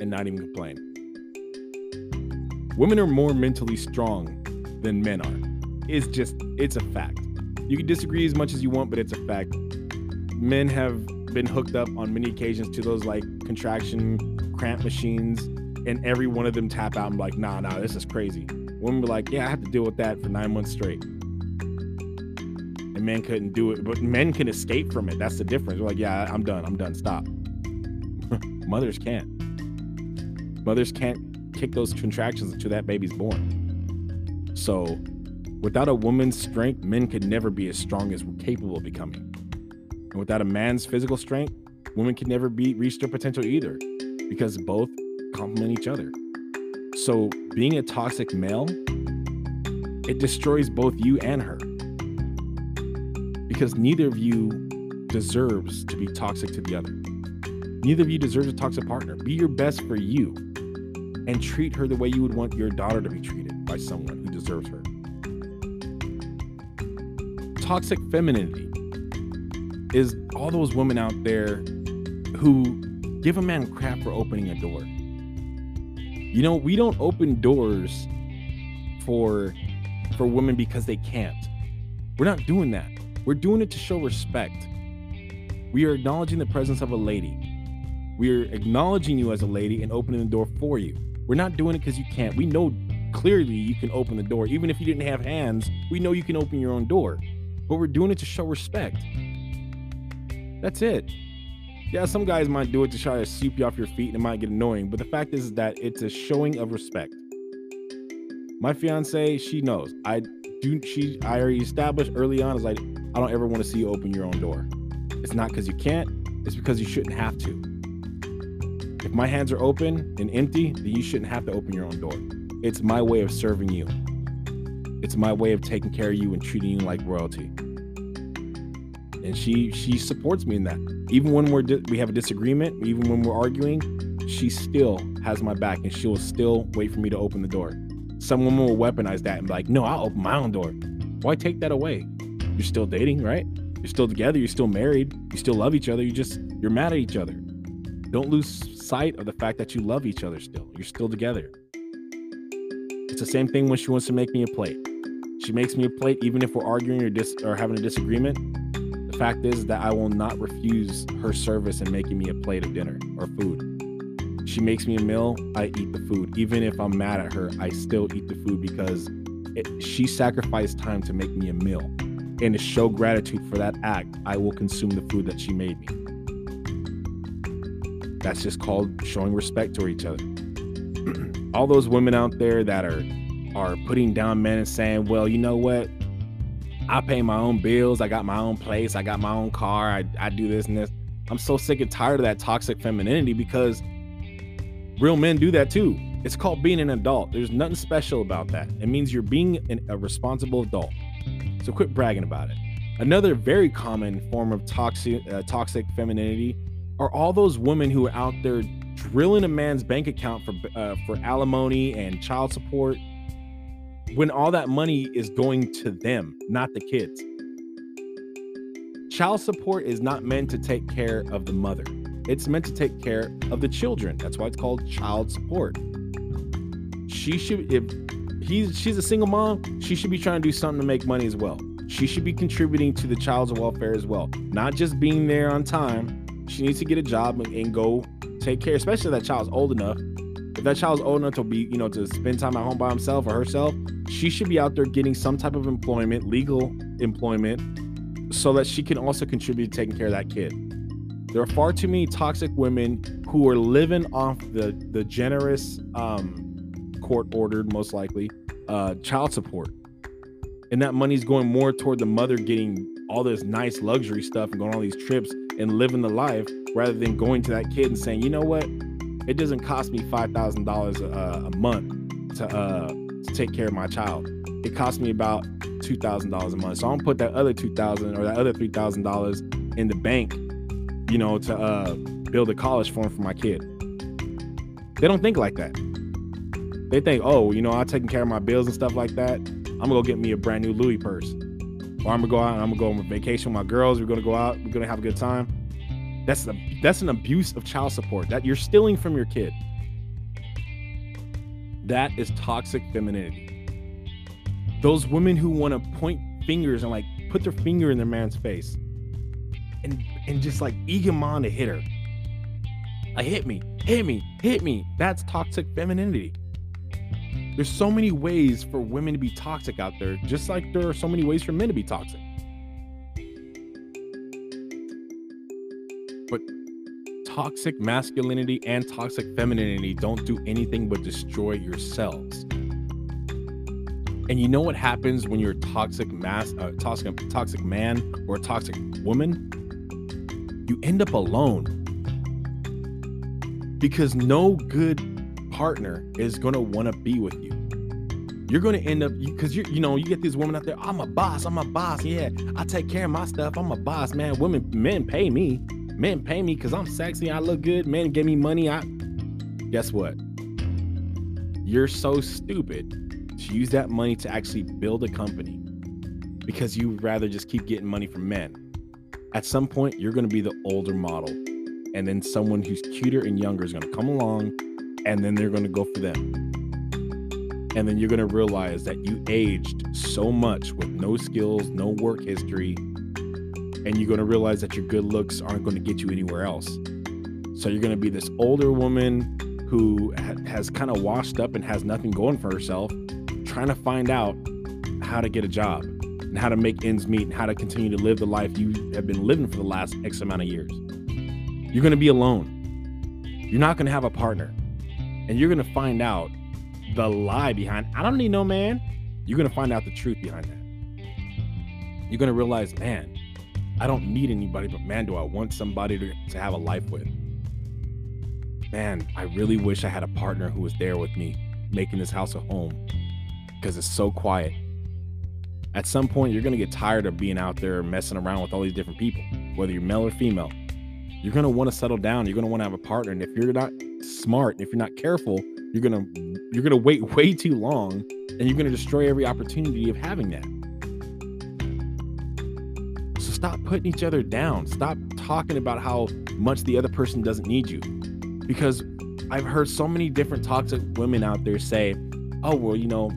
and not even complain. Women are more mentally strong than men are. It's just, it's a fact. You can disagree as much as you want, but it's a fact. Men have been hooked up on many occasions to those like contraction cramp machines and every one of them tap out and be like, nah, nah, this is crazy. Women were like, yeah, I have to deal with that for nine months straight. And men couldn't do it, but men can escape from it. That's the difference. They're like, yeah, I'm done. I'm done. Stop. Mothers can't. Mothers can't kick those contractions until that baby's born. So, without a woman's strength, men could never be as strong as we're capable of becoming. And without a man's physical strength, women can never be reach their potential either, because both complement each other. So being a toxic male, it destroys both you and her. Because neither of you deserves to be toxic to the other. Neither of you deserves a toxic partner. Be your best for you and treat her the way you would want your daughter to be treated by someone who deserves her. Toxic femininity is all those women out there who give a man crap for opening a door. You know, we don't open doors for for women because they can't. We're not doing that. We're doing it to show respect. We are acknowledging the presence of a lady. We're acknowledging you as a lady and opening the door for you. We're not doing it because you can't. We know clearly you can open the door. Even if you didn't have hands, we know you can open your own door. But we're doing it to show respect. That's it yeah, some guys might do it to try to sweep you off your feet and it might get annoying, but the fact is that it's a showing of respect. My fiance, she knows. I do she I already established early on is like I don't ever want to see you open your own door. It's not because you can't, it's because you shouldn't have to. If my hands are open and empty, then you shouldn't have to open your own door. It's my way of serving you. It's my way of taking care of you and treating you like royalty and she she supports me in that. Even when we're we have a disagreement, even when we're arguing, she still has my back, and she'll still wait for me to open the door. Some women will weaponize that and be like, "No, I'll open my own door." Why take that away? You're still dating, right? You're still together. You're still married. You still love each other. You just you're mad at each other. Don't lose sight of the fact that you love each other still. You're still together. It's the same thing when she wants to make me a plate. She makes me a plate even if we're arguing or dis- or having a disagreement the fact is that I will not refuse her service in making me a plate of dinner or food. She makes me a meal, I eat the food. Even if I'm mad at her, I still eat the food because it, she sacrificed time to make me a meal. And to show gratitude for that act, I will consume the food that she made me. That's just called showing respect to each other. <clears throat> All those women out there that are are putting down men and saying, "Well, you know what? I pay my own bills. I got my own place. I got my own car. I, I do this and this. I'm so sick and tired of that toxic femininity because real men do that too. It's called being an adult. There's nothing special about that. It means you're being an, a responsible adult. So quit bragging about it. Another very common form of toxic uh, toxic femininity are all those women who are out there drilling a man's bank account for uh, for alimony and child support when all that money is going to them, not the kids. Child support is not meant to take care of the mother. It's meant to take care of the children. That's why it's called child support. She should if he's she's a single mom, she should be trying to do something to make money as well. She should be contributing to the child's welfare as well, not just being there on time. She needs to get a job and, and go take care, especially if that child's old enough if that child's old enough to be, you know, to spend time at home by himself or herself, she should be out there getting some type of employment, legal employment, so that she can also contribute to taking care of that kid. There are far too many toxic women who are living off the the generous, um, court ordered, most likely, uh, child support, and that money's going more toward the mother getting all this nice luxury stuff and going on these trips and living the life rather than going to that kid and saying, you know what, it doesn't cost me five thousand dollars a month to uh to take care of my child. It costs me about two thousand dollars a month. So I'm gonna put that other two thousand or that other three thousand dollars in the bank, you know, to uh build a college fund for my kid. They don't think like that. They think, oh, you know, I'm taking care of my bills and stuff like that. I'm gonna go get me a brand new Louis purse. Or I'm gonna go out and I'm gonna go on vacation with my girls. We're gonna go out, we're gonna have a good time. That's a that's an abuse of child support. That you're stealing from your kid. That is toxic femininity. Those women who want to point fingers and like put their finger in their man's face and and just like egg him on to hit her. Like hit me, hit me, hit me. That's toxic femininity. There's so many ways for women to be toxic out there, just like there are so many ways for men to be toxic. But toxic masculinity and toxic femininity don't do anything but destroy yourselves. And you know what happens when you're a toxic mass, uh, toxic, toxic man or a toxic woman? You end up alone because no good partner is going to want to be with you. You're going to end up because you you know you get these women out there. I'm a boss. I'm a boss. Yeah, I take care of my stuff. I'm a boss, man. Women, men pay me. Men pay me because I'm sexy. I look good. Men give me money. I guess what? You're so stupid to use that money to actually build a company because you rather just keep getting money from men. At some point, you're going to be the older model, and then someone who's cuter and younger is going to come along, and then they're going to go for them. And then you're going to realize that you aged so much with no skills, no work history, and you're going to realize that your good looks aren't going to get you anywhere else. So you're going to be this older woman who ha- has kind of washed up and has nothing going for herself, trying to find out how to get a job and how to make ends meet and how to continue to live the life you have been living for the last X amount of years. You're going to be alone. You're not going to have a partner. And you're to find out the lie behind, I don't need no man. You're to find out the truth behind that. You're to realize, man, I don't need anybody, but man, do I want somebody to, to have a life with. Man, I really wish I had a partner who was there with me, making this house a home because it's so quiet. At some point, you're to get tired of being out there messing around with all these different people, whether you're male or female. You're want to settle down. You're want to have a partner. And if you're not smart, if you're not careful, you're to you're to wait <laughs> way too long and you're to destroy every opportunity of having that. So stop putting each other down. Stop talking about how much the other person doesn't need you. Because I've heard so many different toxic women out there say, "Oh, well, you know,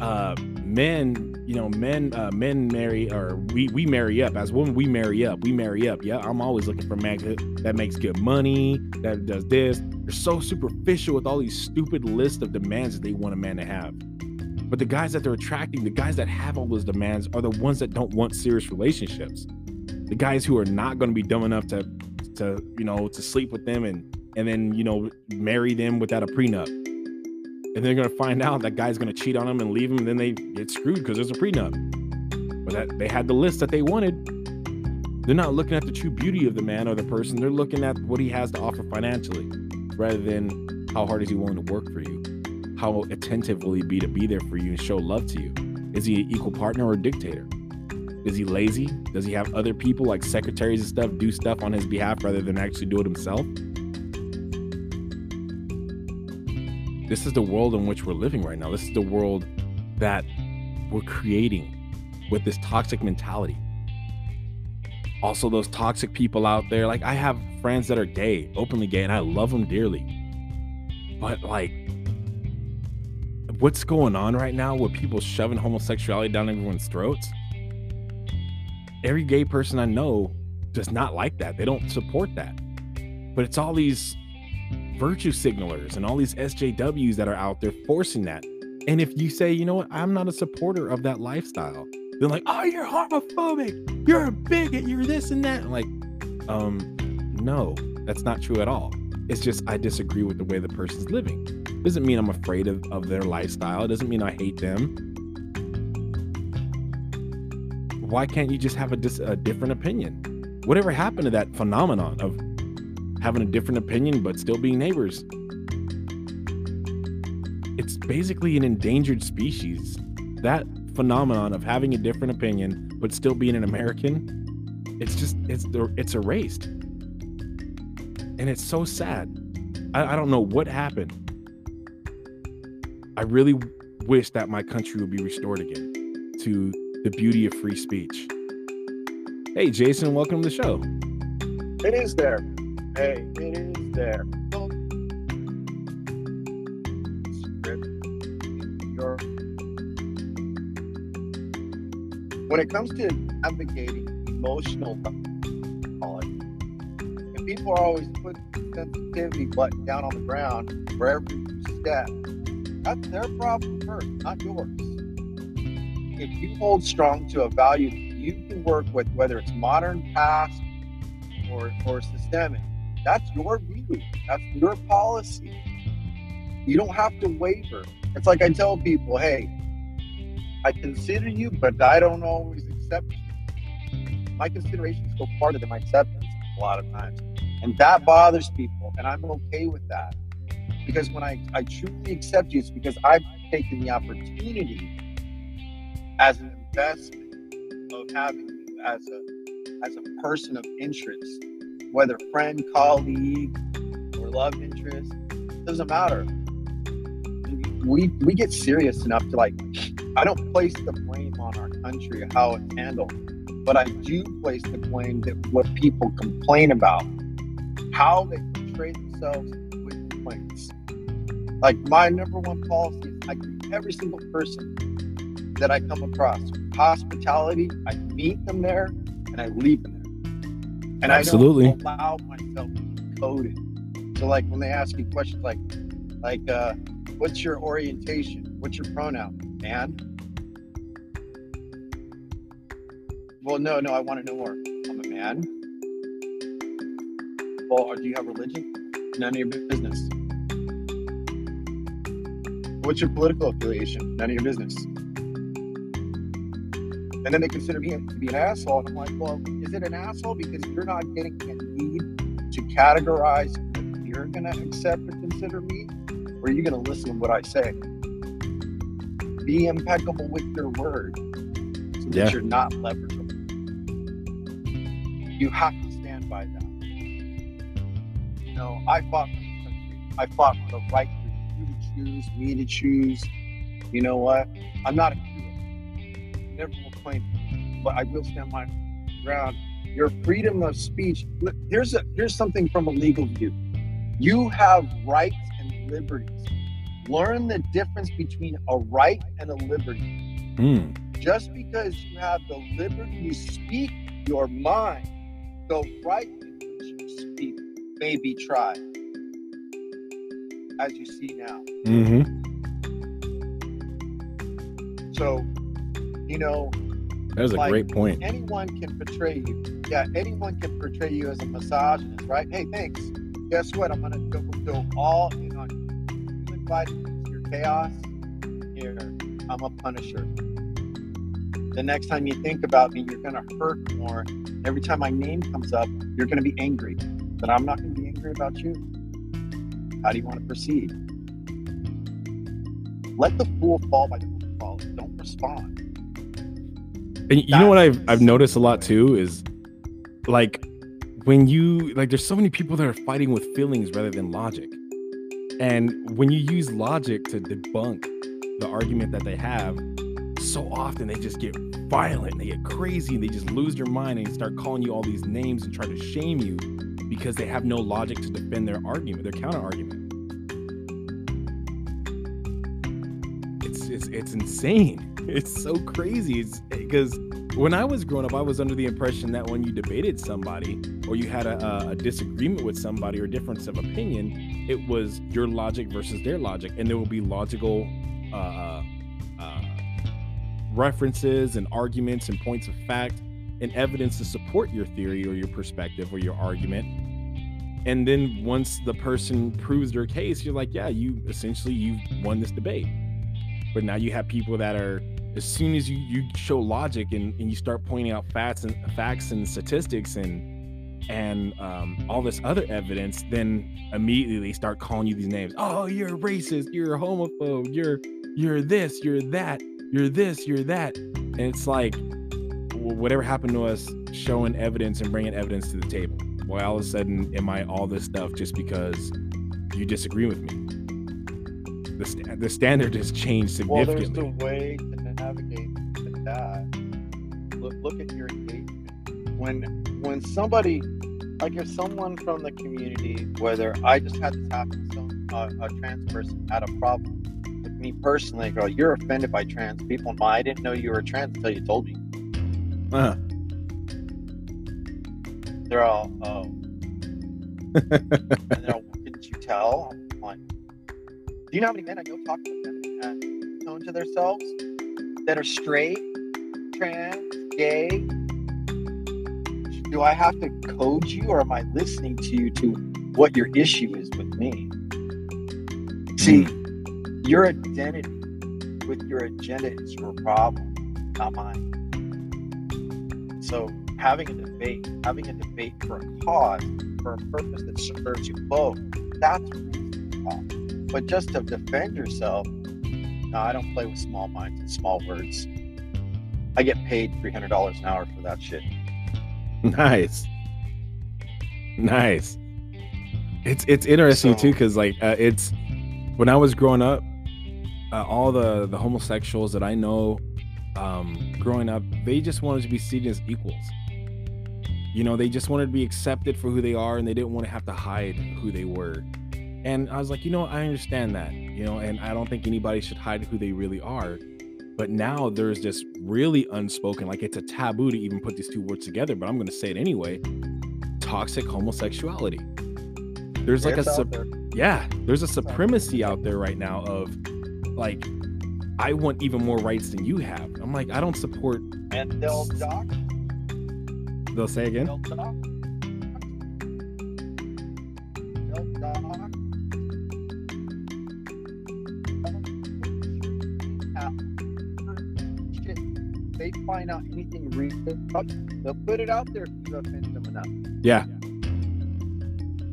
uh men you know men uh men marry or we we marry up. As women we marry up. We marry up. Yeah i'm always looking for man that makes good money that does this. They're so superficial with all these stupid list of demands that they want a man to have. But the guys that they're attracting the guys that have all those demands are the ones that don't want serious relationships. The guys who are not going to be dumb enough to to you know to sleep with them and and then you know marry them without a prenup and they're gonna find out that guy's gonna cheat on them and leave them, and then they get screwed because there's a prenup. But that they had the list that they wanted. They're not looking at the true beauty of the man or the person. They're looking at what he has to offer financially, rather than how hard is he willing to work for you, how attentive will he be to be there for you and show love to you. Is he an equal partner or a dictator? Is he lazy? Does he have other people like secretaries and stuff do stuff on his behalf rather than actually do it himself? This is the world in which we're living right now. This is the world that we're creating with this toxic mentality. Also, those toxic people out there, like I have friends that are gay, openly gay, and I love them dearly. But like, what's going on right now with people shoving homosexuality down everyone's throats? Every gay person I know does not like that. They don't support that. But it's all these virtue signalers and all these SJWs that are out there forcing that. And if you say, you know what, I'm not a supporter of that lifestyle, they're like, oh, you're homophobic, you're a bigot, you're this and that. I'm like, um, no, that's not true at all. It's just I disagree with the way the person's living. Doesn't mean I'm afraid of, of their lifestyle. It doesn't mean I hate them. Why can't you just have a, dis- a different opinion? Whatever happened to that phenomenon of having a different opinion but still being neighbors? It's basically an endangered species. That phenomenon of having a different opinion but still being an American, it's just it's it's erased and it's so sad. I, I don't know what happened. I really wish that my country would be restored again to the beauty of free speech. Hey, Jason, welcome to the show. It is there. Hey, it is there. When it comes to navigating emotional people are always putting sensitivity button down on the ground for every step. That's their problem first, not yours. If you hold strong to a value that you can work with, whether it's modern, past, or, or systemic, that's your view. That's your policy. You don't have to waver. It's like I tell people, hey, I consider you, but I don't always accept you. My considerations go farther than my acceptance a lot of times. And that bothers people. And I'm okay with that. Because when I, I truly accept you, it's because I've taken the opportunity as an investment of having you as a as a person of interest, whether friend, colleague, or love interest, doesn't matter. We we get serious enough to like I don't place the blame on our country how it's handled, but I do place the blame that what people complain about how they portray themselves with complaints. Like my number one policy is I greet every single person that I come across. Hospitality, I meet them there and I leave them there. And Absolutely. I don't allow myself to be coded. So like when they ask you questions like like uh what's your orientation? What's your pronoun? Man. Well, no, no, I want to know more. I'm a man or do you have religion? None of your business. What's your political affiliation? None of your business. And then they consider me to be an asshole. And I'm like, well, is it an asshole because you're not getting a need to categorize what you're going to accept or consider me? Or are you going to listen to what I say? Be impeccable with your word so that yeah. you're not leverageable. You have to stand by that You know, I fought for this country. I fought for the right for you to choose, me to choose. You know what? I'm not a hero. Never claim, but I will stand my ground. Your freedom of speech. Here's a here's something from a legal view. You have rights and liberties. Learn the difference between a right and a liberty. Mm. Just because you have the liberty to speak your mind, the right to speak may be tried, as you see now. Mm-hmm. So, you know, that's like, a great point. Anyone can portray you. Yeah, anyone can portray you as a misogynist, right? Hey, thanks. Guess what? I'm gonna go, go all in on you. You invited me to your chaos. Here, I'm a punisher. The next time you think about me, you're gonna hurt more. Every time my name comes up, you're gonna be angry but I'm not going to be angry about you. How do you want to proceed? Let the fool fall by the fool fall. Don't respond. And you know what I've I've noticed a lot too is like when you like there's so many people that are fighting with feelings rather than logic. And when you use logic to debunk the argument that they have, so often they just get violent, they get crazy, and they just lose their mind and start calling you all these names and try to shame you because they have no logic to defend their argument, their counter argument. It's it's it's insane. <laughs> It's so crazy. Because when I was growing up, I was under the impression that when you debated somebody or you had a, a disagreement with somebody or difference of opinion, it was your logic versus their logic, and there will be logical uh, uh, references and arguments and points of fact and evidence to support your theory or your perspective or your argument. And then once the person proves their case, you're like, yeah, you essentially you've won this debate. But now you have people that are as soon as you you show logic and, and you start pointing out facts and facts and statistics and and um, all this other evidence, then immediately they start calling you these names. Oh, you're racist. You're a homophobe. You're you're this. You're that. You're this. You're that. And it's like whatever happened to us showing evidence and bringing evidence to the table. Why all of a sudden am I all this stuff just because you disagree with me? The, st- the standard has changed significantly. Well, there's a way to navigate that. Look, look at your engagement. When when somebody, like if someone from the community, whether I just had this happen, some uh, a trans person had a problem with me personally, go, you're offended by trans people. No, I didn't know you were trans until you told me. Uh-huh. They're all, oh. <laughs> and they're all, didn't you tell? I'm like, do you know how many men I know talk to them and tone to themselves that are straight, trans, gay? Do I have to code you or am I listening to you to what your issue is with me? See, hmm. your identity with your agenda is your problem, not mine. So having a debate, having a debate for a cause, for a purpose that serves you both, that's reasonable. But just to defend yourself, no, I don't play with small minds and small words. I get paid three hundred dollars an hour for that shit. Nice, nice. It's it's interesting So- too because like uh, it's when I was growing up, uh, all the the homosexuals that I know, um, growing up, they just wanted to be seen as equals. You know, they just wanted to be accepted for who they are, and they didn't want to have to hide who they were. And I was like, you know, I understand that, you know, and I don't think anybody should hide who they really are. But now there's this really unspoken, like it's a taboo to even put these two words together, but I'm going to say it anyway toxic homosexuality. There's like a, It's sup- there. yeah, there's a supremacy out there right now of like, I want even more rights than you have. I'm like, I don't support, and they'll dock. they'll say again. They'll dock. Find out anything real. They'll put it out there if you offend them enough. Yeah,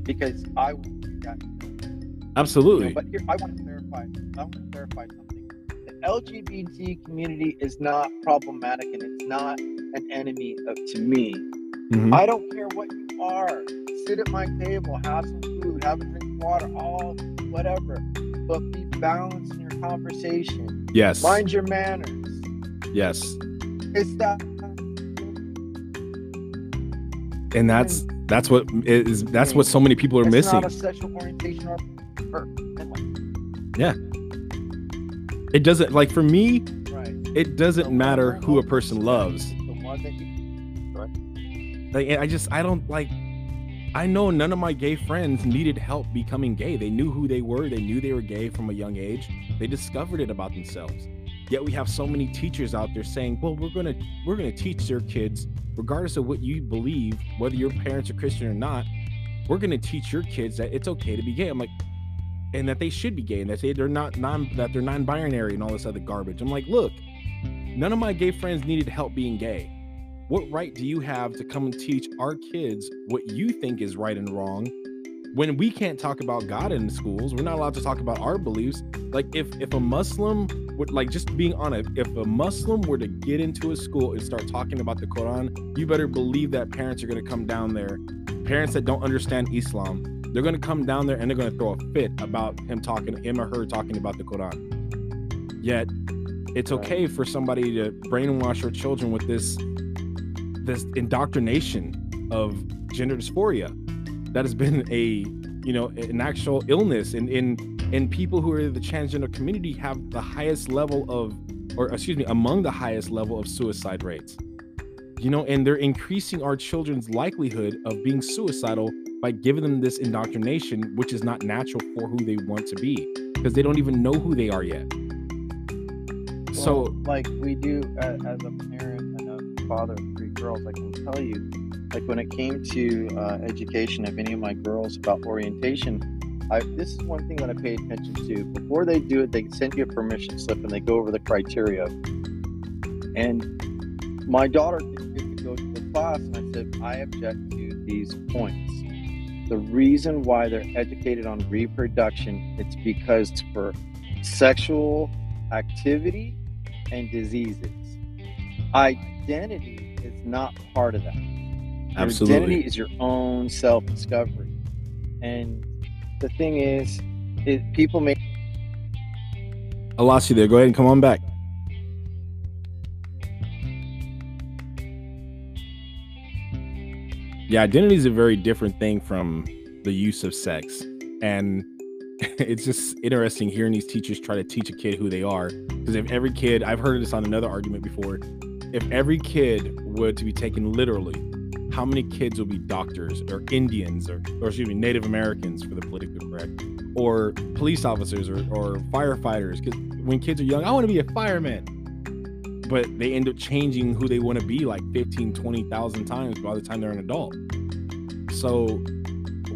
Because I that. You absolutely. know, but here, I want to clarify. I want to clarify something. The LGBT community is not problematic, and it's not an enemy of, to me. Mhm. I don't care what you are. Sit at my table, have some food, have a drink of water, all whatever. But be balanced in your conversation. Yes, Mind your manners. yes. And that's that's what is that's what so many people are it's missing. not a sexual orientation or. or It doesn't like for me, right. it doesn't matter who a person loves. The you. Like I just I don't like I know none of my gay friends needed help becoming gay. They knew who they were, they knew they were gay from a young age. They discovered it about themselves. Yet we have so many teachers out there saying, "Well, we're to we're to teach their kids regardless of what you believe, whether your parents are Christian or not, we're to teach your kids that it's okay to be gay." I'm like and that they should be gay and that they, they're not non that they're non-binary and all this other garbage. I'm like, "Look, none of my gay friends needed help being gay what right do you have to come and teach our kids what you think is right and wrong when we can't talk about god in schools we're not allowed to talk about our beliefs. Like if if a muslim would like just being on honest if a muslim were to get into a school and start talking about the quran you better believe that parents are going to come down there. Parents that don't understand islam they're going to come down there and they're going to throw a fit about him talking him or her talking about the quran. Yet it's okay for somebody to brainwash our children with this this indoctrination of gender dysphoria that has been a you know an actual illness and in in people who are the transgender community have the highest level of or excuse me among the highest level of suicide rates you know and they're increasing our children's likelihood of being suicidal by giving them this indoctrination, which is not natural for who they want to be because they don't even know who they are yet. so, like we do as a parent and a father of three girls, I can tell you, like when it came to uh, education of any of my girls about orientation, I, this is one thing that I pay attention to. Before they do it, they send you a permission slip and they go over the criteria. And my daughter didn't get to go to the class, and I said, I object to these points. The reason why they're educated on reproduction, it's because it's for sexual activity and diseases. Identity is not part of that. Your absolutely. identity is your own self discovery. And the thing is, people make I lost you there. Go ahead and come on back. Yeah, identity is a very different thing from the use of sex. And <laughs> it's just interesting hearing these teachers try to teach a kid who they are. Because if every kid, I've heard this on another argument before, if every kid were to be taken literally, how many kids will be doctors or Indians or, or excuse me, Native Americans for the politically correct, or police officers or, or firefighters? Because when kids are young, I want to be a fireman. But they end up changing who they want to be like 15, 20,000 times by the time they're an adult. So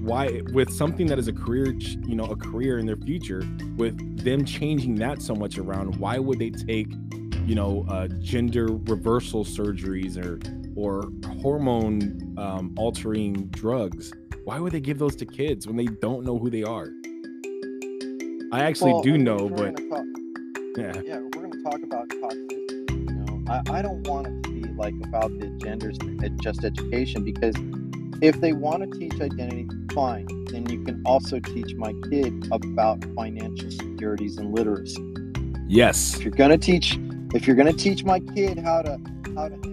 why with something that is a career, you know, a career in their future, with them changing that so much around, why would they take, you know, uh, gender reversal surgeries or or hormone um, altering drugs? Why would they give those to kids when they don't know who they are? I actually Well, do know, but talk- yeah, yeah, we're going to talk about toxicity. You know, I, I don't want it to be like about the genders and just education because if they want to teach identity, fine. Then you can also teach my kid about financial securities and literacy. yes, If you're going to teach, if you're going to teach my kid how to how to handle their emotions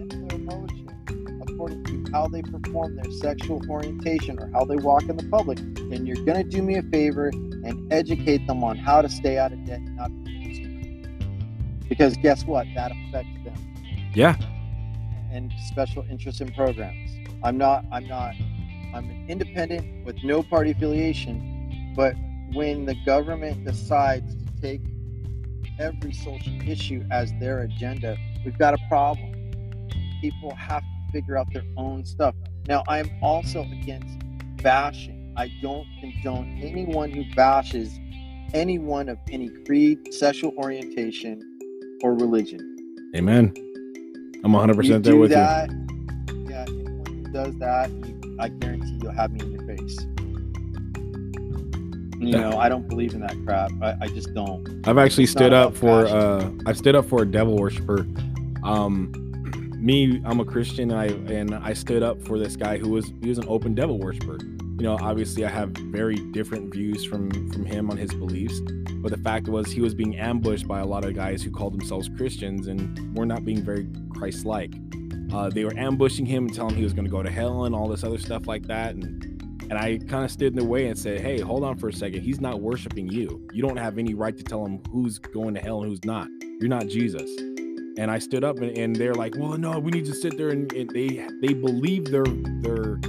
according to how they perform their sexual orientation or how they walk in the public, then you're going to do me a favor and educate them on how to stay out of debt and not be. Because guess what? That affects them yeah, and special interest in programs. I'm not, I'm not, I'm an independent with no party affiliation, but when the government decides to take every social issue as their agenda, we've got a problem. People have figure out their own stuff. Now, I'm also against bashing. I don't condone anyone who bashes anyone of any creed, sexual orientation, or religion. amen. I'm 100 You percent there do with that, yeah, anyone who does that, you, I guarantee you'll have me in your face. You know, I don't believe in that crap. I, I just don't. I've actually It's stood up for passion. uh I stood up for a devil worshiper. Um me, I'm a Christian and I and I stood up for this guy who was he was an open devil worshiper. You know, obviously I have very different views from from him on his beliefs, but the fact was he was being ambushed by a lot of guys who called themselves Christians and were not being very Christ-like. Uh, they were ambushing him and telling him he was going to go to hell and all this other stuff like that. And and I kind of stood in the way and said, "Hey, hold on for a second. He's not worshiping you. You don't have any right to tell him who's going to hell and who's not. You're not Jesus." And I stood up and, and they're like, "Well, no, we need to sit there and, and they they believe their their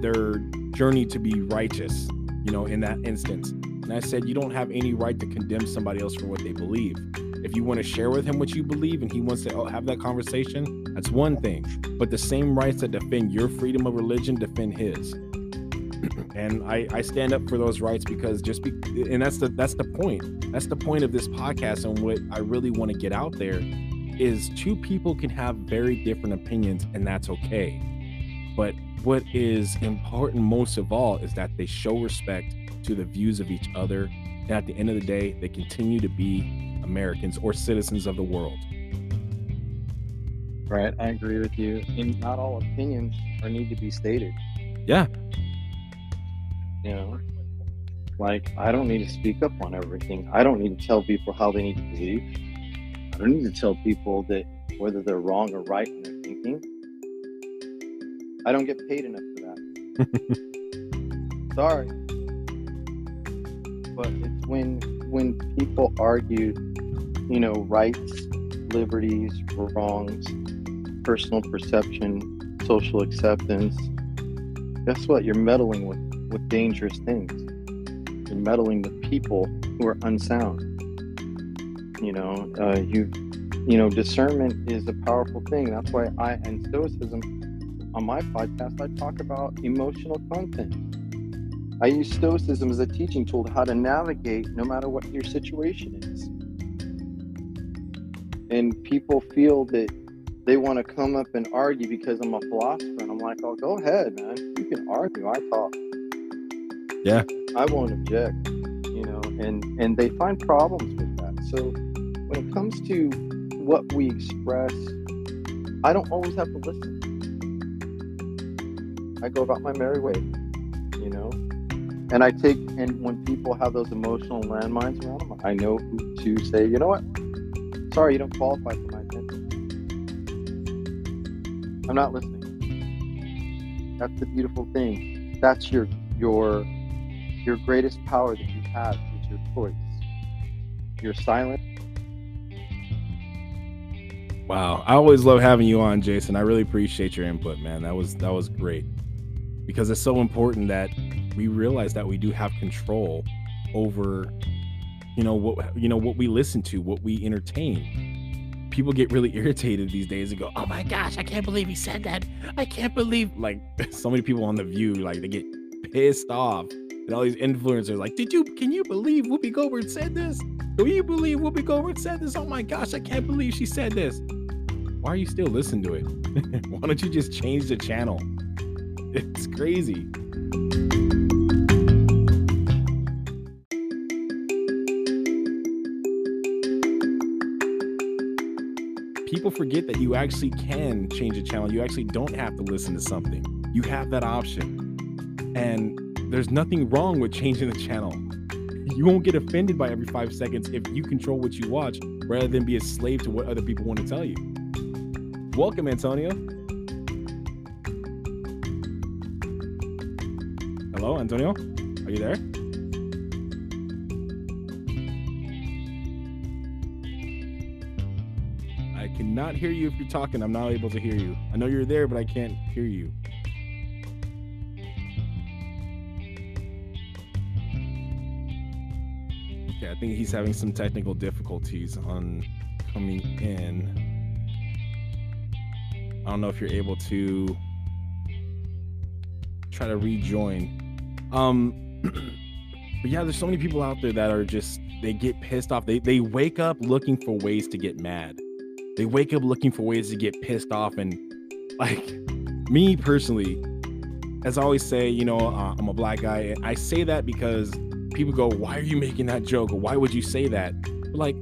their journey to be righteous, you know, in that instance." And I said, "You don't have any right to condemn somebody else for what they believe. If you want to share with him what you believe and he wants to oh, have that conversation, that's one thing. But the same rights that defend your freedom of religion defend his." <clears throat> and I, I stand up for those rights because just be and that's the that's the point that's the point of this podcast and what i really want to get out there is two people can have very different opinions and that's okay but what is important most of all is that they show respect to the views of each other and at the end of the day they continue to be americans or citizens of the world Right, I agree with you. And not all opinions are need to be stated. yeah You know, like I don't need to speak up on everything. I don't need to tell people how they need to believe. I don't need to tell people that whether they're wrong or right in their thinking. I don't get paid enough for that. <laughs> Sorry, but it's when when people argue, you know, rights, liberties, wrongs, personal perception, social acceptance. Guess what? You're meddling with with dangerous things. You're meddling with people who are unsound. You know, uh, you, you know, discernment is a powerful thing. That's why I and Stoicism on my podcast I talk about emotional content. I use Stoicism as a teaching tool to how to navigate no matter what your situation is. And people feel that they want to come up and argue because I'm a philosopher. And I'm like, oh, go ahead, man. You can argue. I talk. Yeah. I won't object, you know, and, and they find problems. So when it comes to what we express, I don't always have to listen. I go about my merry way, you know, and I take, and when people have those emotional landmines around them, I know who to say, you know what? Sorry, you don't qualify for my attention. I'm not listening. That's the beautiful thing. That's your your your greatest power that you have is your choice. You're silent. Wow, I always love having you on, Jason. I really appreciate your input, man. That was that was great because it's so important that we realize that we do have control over you know what you know what we listen to, what we entertain. People get really <laughs> irritated these days and go, "Oh my gosh, I can't believe he said that. I can't believe like <laughs> so many people on the View like they get pissed off." And all these influencers like, "Did you can you believe Whoopi Goldberg said this? Do you believe Whoopi Goldberg said this? Oh my gosh, I can't believe she said this." Why are you still listening to it? <laughs> Why don't you just change the channel? <laughs> It's crazy. people forget that you actually can change a channel. You actually don't have to listen to something. You have that option. And there's nothing wrong with changing the channel. You won't get offended by every five seconds if you control what you watch rather than be a slave to what other people want to tell you. Welcome, Antonio. Hello, Antonio. Are you there? I cannot hear you if you're talking. I'm not able to hear you. I know you're there, but I can't hear you. I think he's having some technical difficulties on coming in. I don't know if you're able to try to rejoin. Um <clears throat> but yeah, there's so many people out there that are just they get pissed off. They they wake up looking for ways to get mad. They wake up looking for ways to get pissed off and like me personally as I always say, you know, uh, I'm a black guy I say that because people go, "Why are you making that joke?" or "Why would you say that?" But like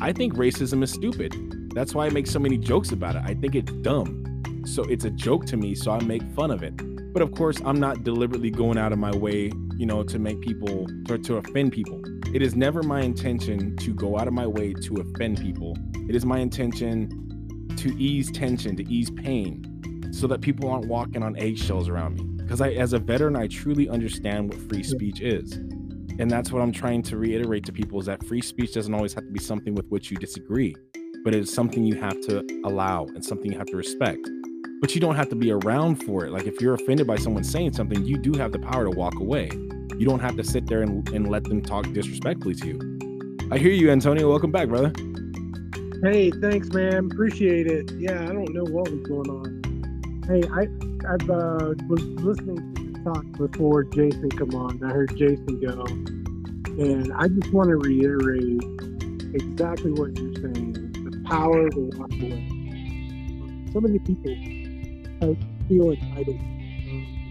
I think racism is stupid. That's why I make so many jokes about it. I think it's dumb. So it's a joke to me, so I make fun of it. But of course, I'm not deliberately going out of my way, you know, to make people or to offend people. It is never my intention to go out of my way to offend people. It is my intention to ease tension, to ease pain, so that people aren't walking on eggshells around me. Because I, as a veteran, I truly understand what free speech is. And that's what I'm trying to reiterate to people is that free speech doesn't always have to be something with which you disagree, but it's something you have to allow and something you have to respect but you don't have to be around for it. Like if you're offended by someone saying something, you do have the power to walk away. You don't have to sit there and, and let them talk disrespectfully to you. I hear you, Antonio. Welcome back, brother. Hey, thanks, man. Appreciate it. Yeah, I don't know what was going on. Hey, I I uh, was listening to the talk before Jason come on. I heard Jason go, and I just want to reiterate exactly what you're saying: the power to walk away. So many people feel entitled.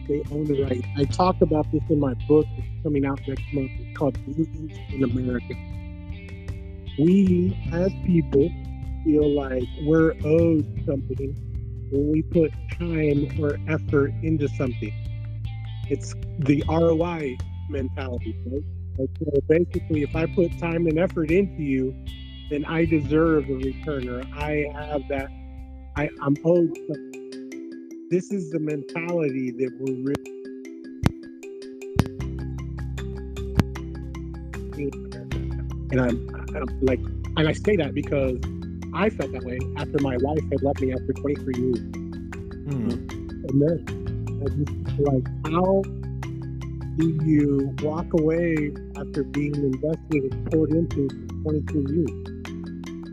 They own the right. I talk about this in my book. It's coming out next month. It's called Mutants in America. We, as people, feel like we're owed something when we put time or effort into something. It's the ROI mentality, right? Like, so basically, if I put time and effort into you, then I deserve a return, or I have that. I, I'm owed something this is the mentality that we're really and I'm, I'm, like and I say that because I felt that way after my wife had left me after 23 years. Hmm. And then like how do you walk away after being invested and poured into for 22 years?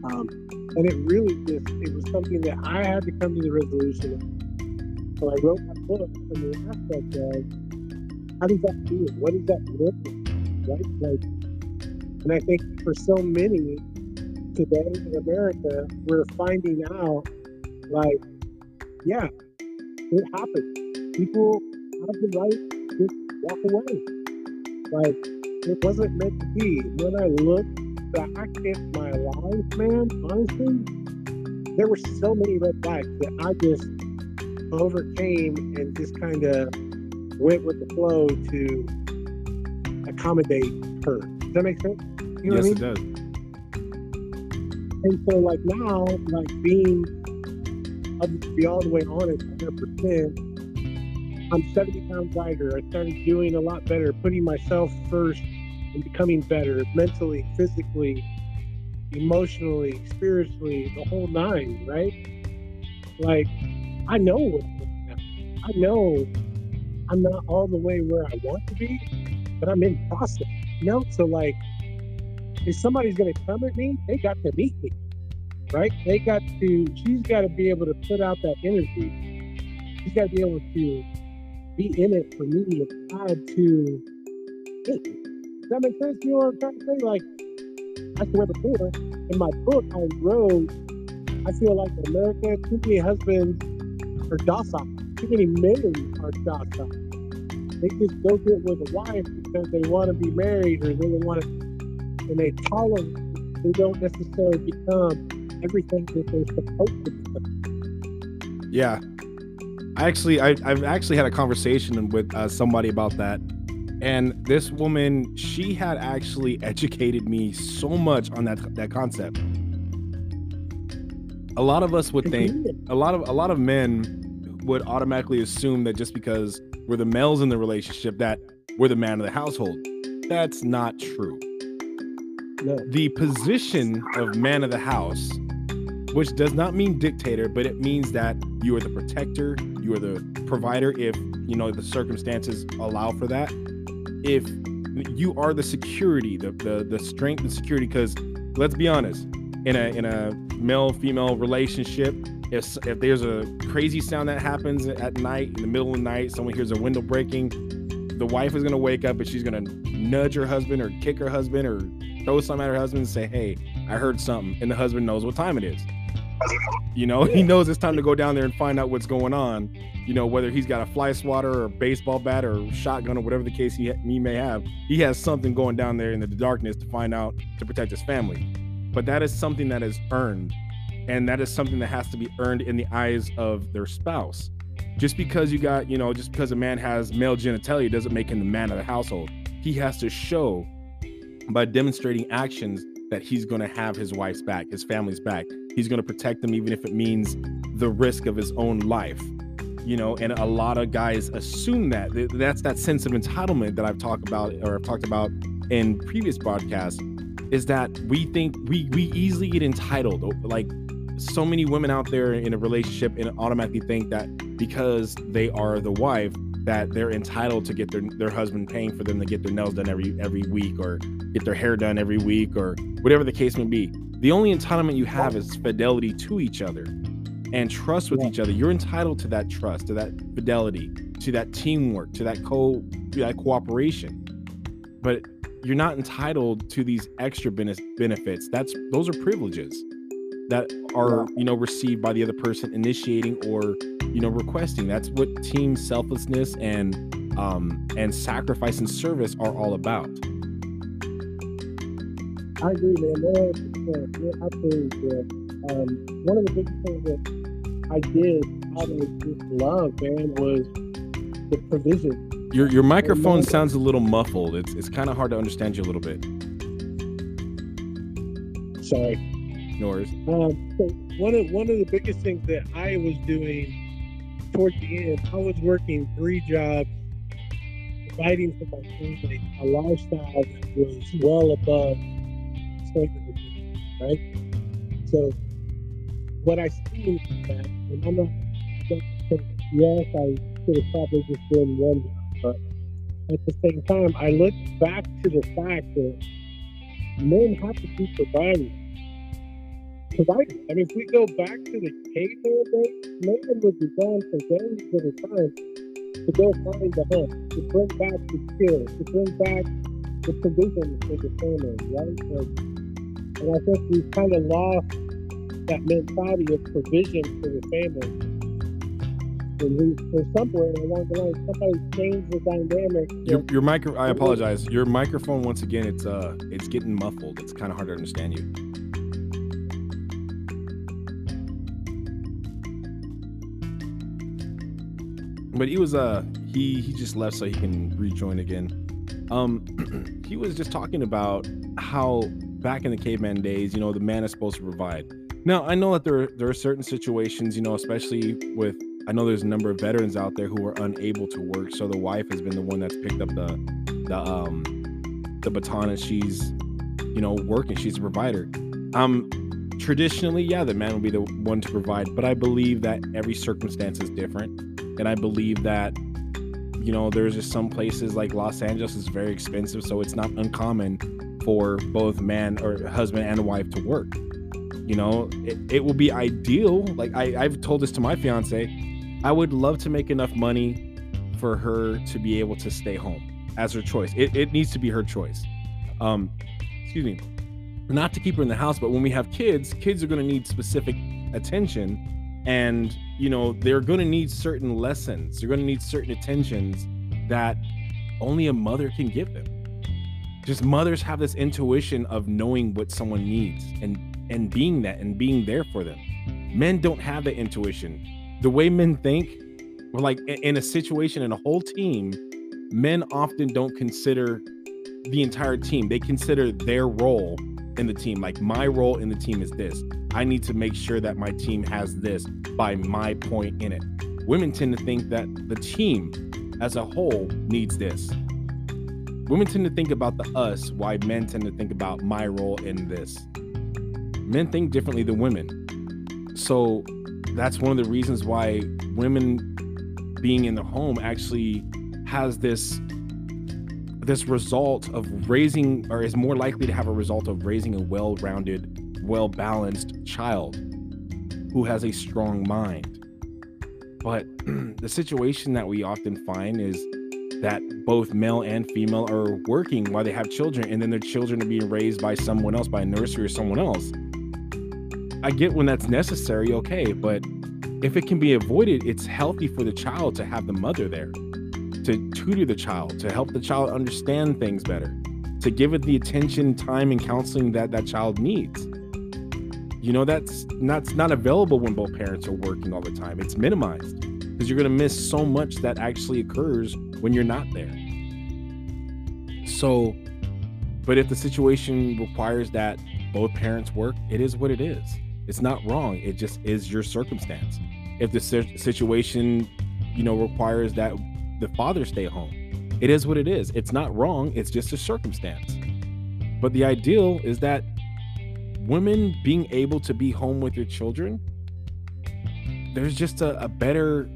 Um, and it really just, it was something that I had to come to the resolution of. So I wrote my book from the aspect of how does that feel? What does that look like? Right? Like, and I think for so many today in America, we're finding out like, yeah, it happens. People have the right to just walk away. Like, it wasn't meant to be. When I look back at my life, man, honestly, there were so many red flags that I just overcame and just kind of went with the flow to accommodate her. Does that make sense? You know yes, I mean? it does. And so, like now, like being, I'll just be all the way honest, 100%. I'm 70 pounds lighter. I started doing a lot better, putting myself first and becoming better mentally, physically, emotionally, spiritually, the whole nine, right? Like, I know I know I'm not all the way where I want to be, but I'm in process. You know, so like if somebody's gonna come at me, they got to meet me. Right? They got to she's gotta be able to put out that energy. She's gotta be able to be in it for me add to. Does that make sense? You know what I'm trying to say? Like I swear before, in my book I wrote, I feel like America, too many husbands are docile. Too many men are docile. They just go get with a wife because they want to be married or they want to, and they tolerate. They don't necessarily become everything that they're supposed to become. Yeah, I actually, I, have actually had a conversation with uh, somebody about that, and this woman, she had actually <laughs> educated me so much on that that concept. A lot of us would think, a lot of a lot of men would automatically assume that just because we're the males in the relationship, that we're the man of the household. That's not true. No. The position of man of the house which does not mean dictator, but it means that you are the protector, you are the provider if you know the circumstances allow for that. If you are the security, the the, the strength and security, because let's be honest, in a in a male female relationship, if if there's a crazy sound that happens at night in the middle of the night, someone hears a window breaking, the wife is gonna wake up and she's gonna nudge her husband or kick her husband or throw something at her husband and say, "Hey, I heard something," and the husband knows what time it is. You know, <laughs> he knows it's time to go down there and find out what's going on. You know, whether he's got a fly swatter or a baseball bat or shotgun or whatever the case he, he may have, he has something going down there in the darkness to find out to protect his family. But that is something that is earned, and that is something that has to be earned in the eyes of their spouse. Just because you got, you know, just because a man has male genitalia doesn't make him the man of the household. He has to show by demonstrating actions that he's going to have his wife's back, his family's back. He's going to protect them, even if it means the risk of his own life. You know, and a lot of guys assume that. That's that sense of entitlement that I've talked about or I've talked about in previous broadcasts is that we think we we easily get entitled. Like so many women out there in a relationship and automatically think that because they are the wife that they're entitled to get their their husband paying for them to get their nails done every every week or get their hair done every week or whatever the case may be. The only entitlement you have is fidelity to each other and trust with each other. You're entitled to that trust, to that fidelity, to that teamwork, to that co that cooperation. But you're not entitled to these extra benefits. That's those are privileges that are you know received by the other person initiating or you know requesting that's what team selflessness and um and sacrifice and service are all about i agree man. You're absolutely good um one of the biggest things that i did out of just love man was the provision. Your your microphone sounds a little muffled. It's it's kind of hard to understand you a little bit. Sorry. Yours. Um, so one of one of the biggest things that I was doing towards the end, I was working three jobs, providing for my family. A lifestyle that was well above right? So what I see is that, and I'm not, yes, I should have probably just done one job, but at the same time, I look back to the fact that men have to keep providing. Providing. I mean, if we go back to the caveman days, men would be gone for days at a time to go find the hunt, to bring back the skills, to bring back the provisions for the family, right? And, and I think we've kind of lost that mentality of provision for the family and we, or somewhere along the line, somebody changed the dynamic. Your, your micro. I apologize. Your microphone once again. It's uh, it's getting muffled. It's kind of hard to understand you. But he was uh, he he just left so he can rejoin again. Um, <clears throat> he was just talking about how back in the caveman days, you know, the man is supposed to provide. Now I know that there there are certain situations, you know, especially with I know there's a number of veterans out there who are unable to work, so the wife has been the one that's picked up the the um the baton and she's you know working. She's a provider. Um, traditionally, yeah, the man will be the one to provide, but I believe that every circumstance is different, and I believe that you know there's just some places like Los Angeles is very expensive, so it's not uncommon for both man or husband and wife to work you know it, it will be ideal like I, i've told this to my fiance I would love to make enough money for her to be able to stay home as her choice. It, it needs to be her choice. Um, excuse me. Not to keep her in the house, but when we have kids, kids are going to need specific attention. And, you know, they're going to need certain lessons. They're going to need certain attentions that only a mother can give them. Just mothers have this intuition of knowing what someone needs and and being that and being there for them. Men don't have that intuition the way men think, like in a situation in a whole team, men often don't consider the entire team. They consider their role in the team. Like my role in the team is this. I need to make sure that my team has this by my point in it. Women tend to think that the team as a whole needs this. Women tend to think about the us, why men tend to think about my role in this. Men think differently than women. So that's one of the reasons why women being in the home actually has this this result of raising or is more likely to have a result of raising a well-rounded well-balanced child who has a strong mind but <clears throat> the situation that we often find is that both male and female are working while they have children and then their children are being raised by someone else by a nursery or someone else I get when that's necessary, okay, but if it can be avoided, it's healthy for the child to have the mother there to tutor the child, to help the child understand things better, to give it the attention, time, and counseling that that child needs. You know, that's that's not available when both parents are working all the time. It's minimized because you're going to miss so much that actually occurs when you're not there. So, but if the situation requires that both parents work, it is what it is. It's not wrong. It just is your circumstance. If the situation, you know, requires that the father stay home, it is what it is. It's not wrong. It's just a circumstance. But the ideal is that women being able to be home with your children, there's just a, a better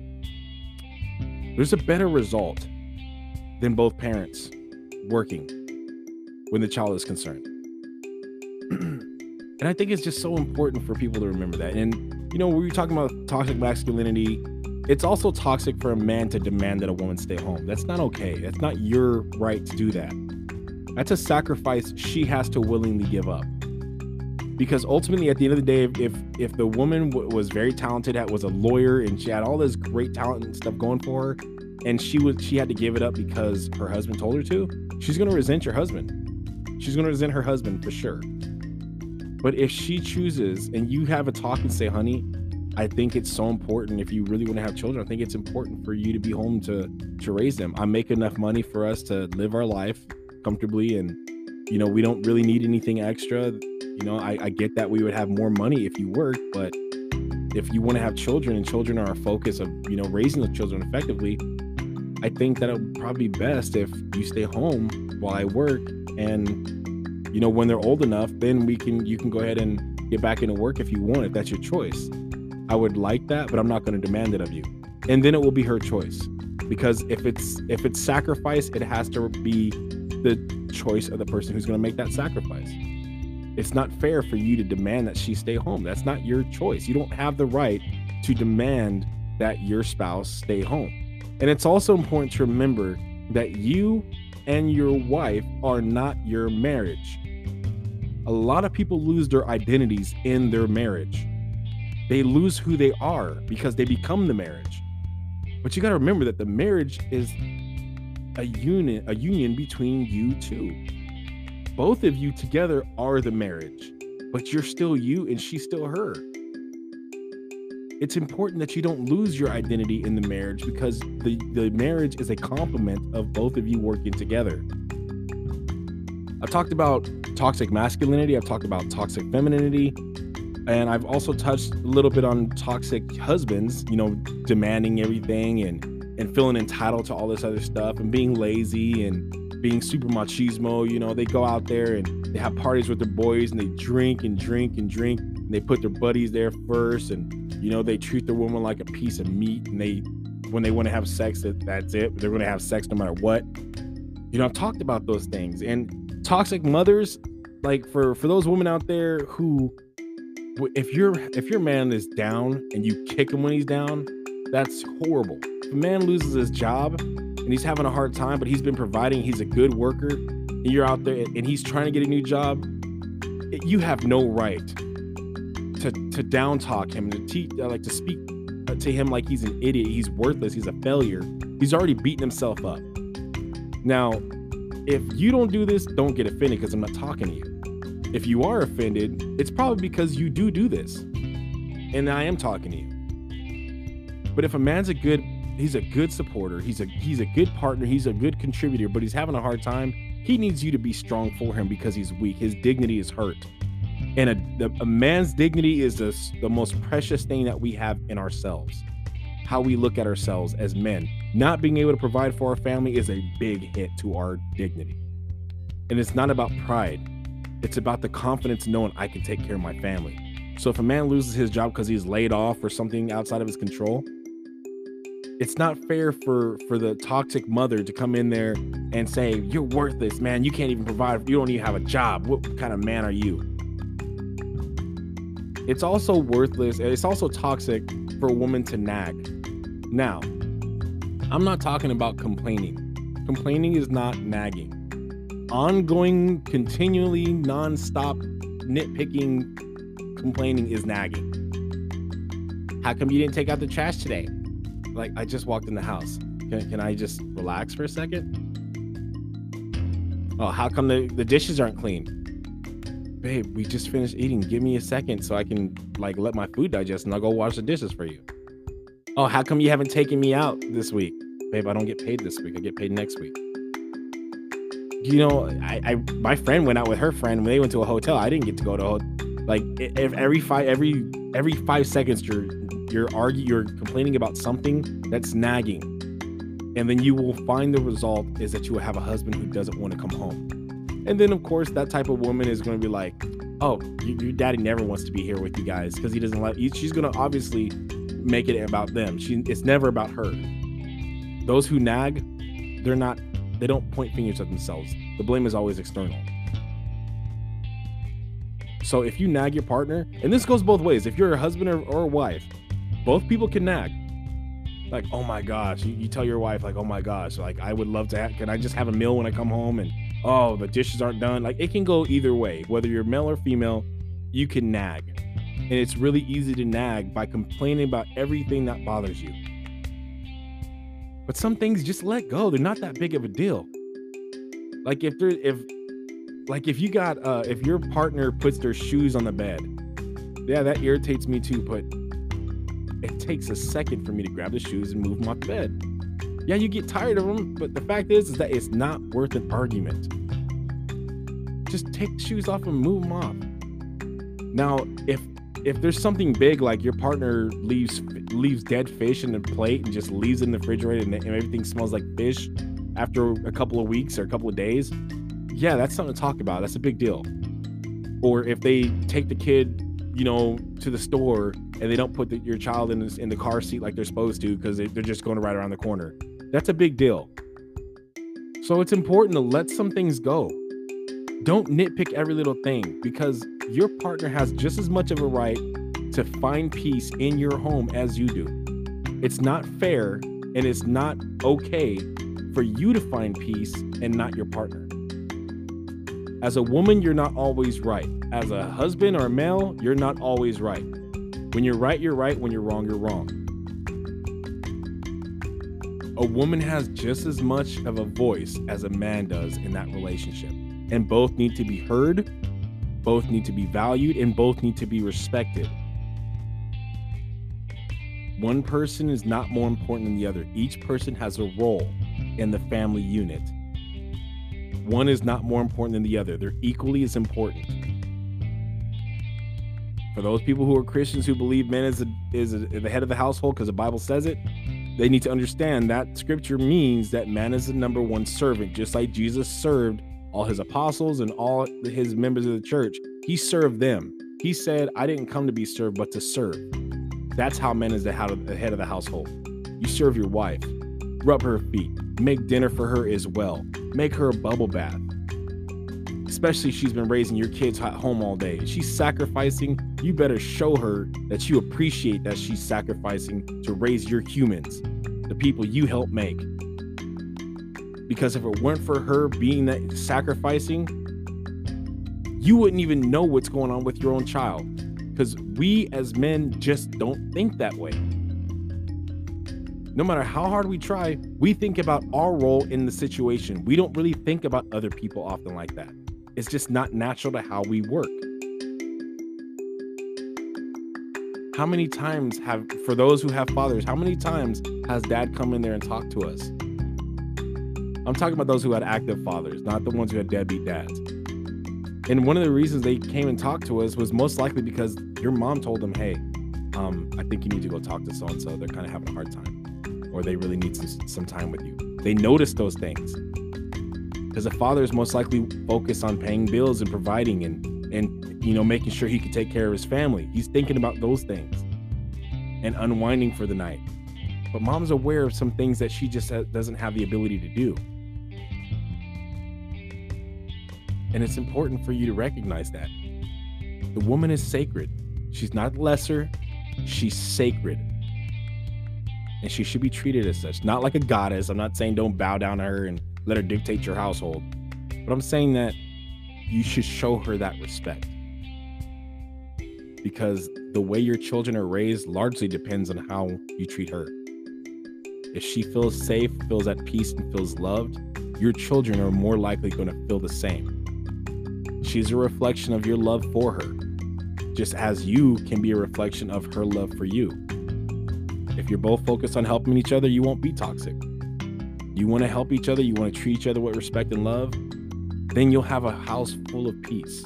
there's a better result than both parents working when the child is concerned. <clears throat> And I think it's just so important for people to remember that. And, you know, when you're talking about toxic masculinity, it's also toxic for a man to demand that a woman stay home. That's not okay. That's not your right to do that. That's a sacrifice she has to willingly give up. Because ultimately, at the end of the day, if if the woman w- was very talented, was a lawyer, and she had all this great talent and stuff going for her, and she was she had to give it up because her husband told her to, she's gonna resent your husband. She's gonna resent her husband for sure. But if she chooses and you have a talk and say, honey, I think it's so important if you really want to have children, I think it's important for you to be home to to raise them. I make enough money for us to live our life comfortably and you know, we don't really need anything extra. You know, I, I get that we would have more money if you work, but if you want to have children and children are a focus of, you know, raising the children effectively, I think that it would probably be best if you stay home while I work and you know, when they're old enough, then we can you can go ahead and get back into work if you want, if that's your choice. I would like that, but I'm not going to demand it of you. And then it will be her choice. because if it's if it's sacrifice, it has to be the choice of the person who's going to make that sacrifice. It's not fair for you to demand that she stay home. That's not your choice. You don't have the right to demand that your spouse stay home. And it's also important to remember that you and your wife are not your marriage. A lot of people lose their identities in their marriage. They lose who they are because they become the marriage. But you got to remember that the marriage is a union, a union between you two. Both of you together are the marriage, but you're still you and she's still her. It's important that you don't lose your identity in the marriage because the, the marriage is a complement of both of you working together. I've talked about toxic masculinity, I've talked about toxic femininity, and I've also touched a little bit on toxic husbands, you know, demanding everything and and feeling entitled to all this other stuff and being lazy and being super machismo. You know, they go out there and they have parties with their boys and they drink and drink and drink and they put their buddies there first and you know they treat their woman like a piece of meat and they when they want to have sex that, that's it they're going to have sex no matter what you know i've talked about those things and toxic mothers like for for those women out there who if your if your man is down and you kick him when he's down, that's horrible. If a man loses his job and he's having a hard time, but he's been providing, he's a good worker, and you're out there and he's trying to get a new job, you have no right to to down talk him to teach uh, like to speak uh, to him like he's an idiot, he's worthless, he's a failure. He's already beaten himself up. Now, if you don't do this, don't get offended because I'm not talking to you if you are offended, it's probably because you do do this. And I am talking to you. But if a man's a good he's a good supporter, he's a he's a good partner, he's a good contributor, but he's having a hard time, he needs you to be strong for him because he's weak. His dignity is hurt. And a, a man's dignity is the, the most precious thing that we have in ourselves. How we look at ourselves as men. Not being able to provide for our family is a big hit to our dignity. And it's not about pride it's about the confidence knowing I can take care of my family. So if a man loses his job because he's laid off or something outside of his control, it's not fair for for the toxic mother to come in there and say you're worthless, man. You can't even provide. You don't even have a job. What kind of man are you? It's also worthless. It's also toxic for a woman to nag. Now, I'm not talking about complaining. Complaining is not nagging ongoing, continually non-stop nitpicking, complaining is nagging. How come you didn't take out the trash today? Like I just walked in the house. Can, can I just relax for a second? Oh, how come the, the dishes aren't clean? Babe, we just finished eating. Give me a second so I can like let my food digest and I'll go wash the dishes for you. Oh, how come you haven't taken me out this week? Babe, I don't get paid this week. I get paid next week you know, I, I my friend went out with her friend they went to a hotel. I didn't get to go to a, like every five every every five seconds you're you're arguing you're complaining about something that's nagging, and then you will find the result is that you will have a husband who doesn't want to come home, and then of course that type of woman is going to be like, oh, your daddy never wants to be here with you guys because he doesn't like. You. She's going to obviously make it about them. She it's never about her. Those who nag, they're not they don't point fingers at themselves. The blame is always external. So if you nag your partner, and this goes both ways, if you're a husband or, or a wife, both people can nag. Like, oh my gosh, you, you tell your wife, like, oh my gosh, like I would love to have, can I just have a meal when I come home? And oh, the dishes aren't done. Like it can go either way. Whether you're male or female, you can nag. And it's really easy to nag by complaining about everything that bothers you. But some things just let go. They're not that big of a deal. Like if there if like if you got uh if your partner puts their shoes on the bed, yeah, that irritates me too, but it takes a second for me to grab the shoes and move them off the bed. Yeah, you get tired of them, but the fact is, is that it's not worth an argument. Just take the shoes off and move them off. Now, if if there's something big like your partner leaves leaves dead fish in the plate and just leaves it in the refrigerator and, and everything smells like fish after a couple of weeks or a couple of days, yeah, that's something to talk about. That's a big deal. Or if they take the kid, you know, to the store and they don't put the, your child in, in the car seat like they're supposed to because they, they're just going right around the corner. That's a big deal. So it's important to let some things go. Don't nitpick every little thing because your partner has just as much of a right to find peace in your home as you do. It's not fair and it's not okay for you to find peace and not your partner. As a woman, you're not always right. As a husband or a male, you're not always right. When you're right, you're right. When you're wrong, you're wrong. A woman has just as much of a voice as a man does in that relationship, and both need to be heard, both need to be valued, and both need to be respected. One person is not more important than the other. Each person has a role in the family unit. One is not more important than the other. They're equally as important. For those people who are Christians who believe man is a, is a, the head of the household because the Bible says it, they need to understand that scripture means that man is the number one servant, just like Jesus served all his apostles and all his members of the church. He served them. He said, I didn't come to be served, but to serve. That's how man is the head of the household. You serve your wife, rub her feet, make dinner for her as well, make her a bubble bath. Especially she's been raising your kids at home all day. She's sacrificing. You better show her that you appreciate that she's sacrificing to raise your humans, the people you help make. Because if it weren't for her being that sacrificing, you wouldn't even know what's going on with your own child. Because we as men just don't think that way. No matter how hard we try, we think about our role in the situation. We don't really think about other people often like that. It's just not natural to how we work. How many times have, for those who have fathers, how many times has dad come in there and talked to us? I'm talking about those who had active fathers, not the ones who had deadbeat dads. And one of the reasons they came and talked to us was most likely because your mom told them, hey, um, I think you need to go talk to so and so. They're kind of having a hard time, or they really need some, some time with you. They notice those things because a father is most likely focused on paying bills and providing and and you know making sure he can take care of his family. He's thinking about those things and unwinding for the night. But mom's aware of some things that she just uh, doesn't have the ability to do. And it's important for you to recognize that. The woman is sacred. She's not lesser, she's sacred. And she should be treated as such, not like a goddess. I'm not saying don't bow down to her and let her dictate your household. But I'm saying that you should show her that respect. Because the way your children are raised largely depends on how you treat her. If she feels safe, feels at peace, and feels loved, your children are more likely going to feel the same. She's a reflection of your love for her, just as you can be a reflection of her love for you. If you're both focused on helping each other, you won't be toxic you want to help each other, you want to treat each other with respect and love, then you'll have a house full of peace.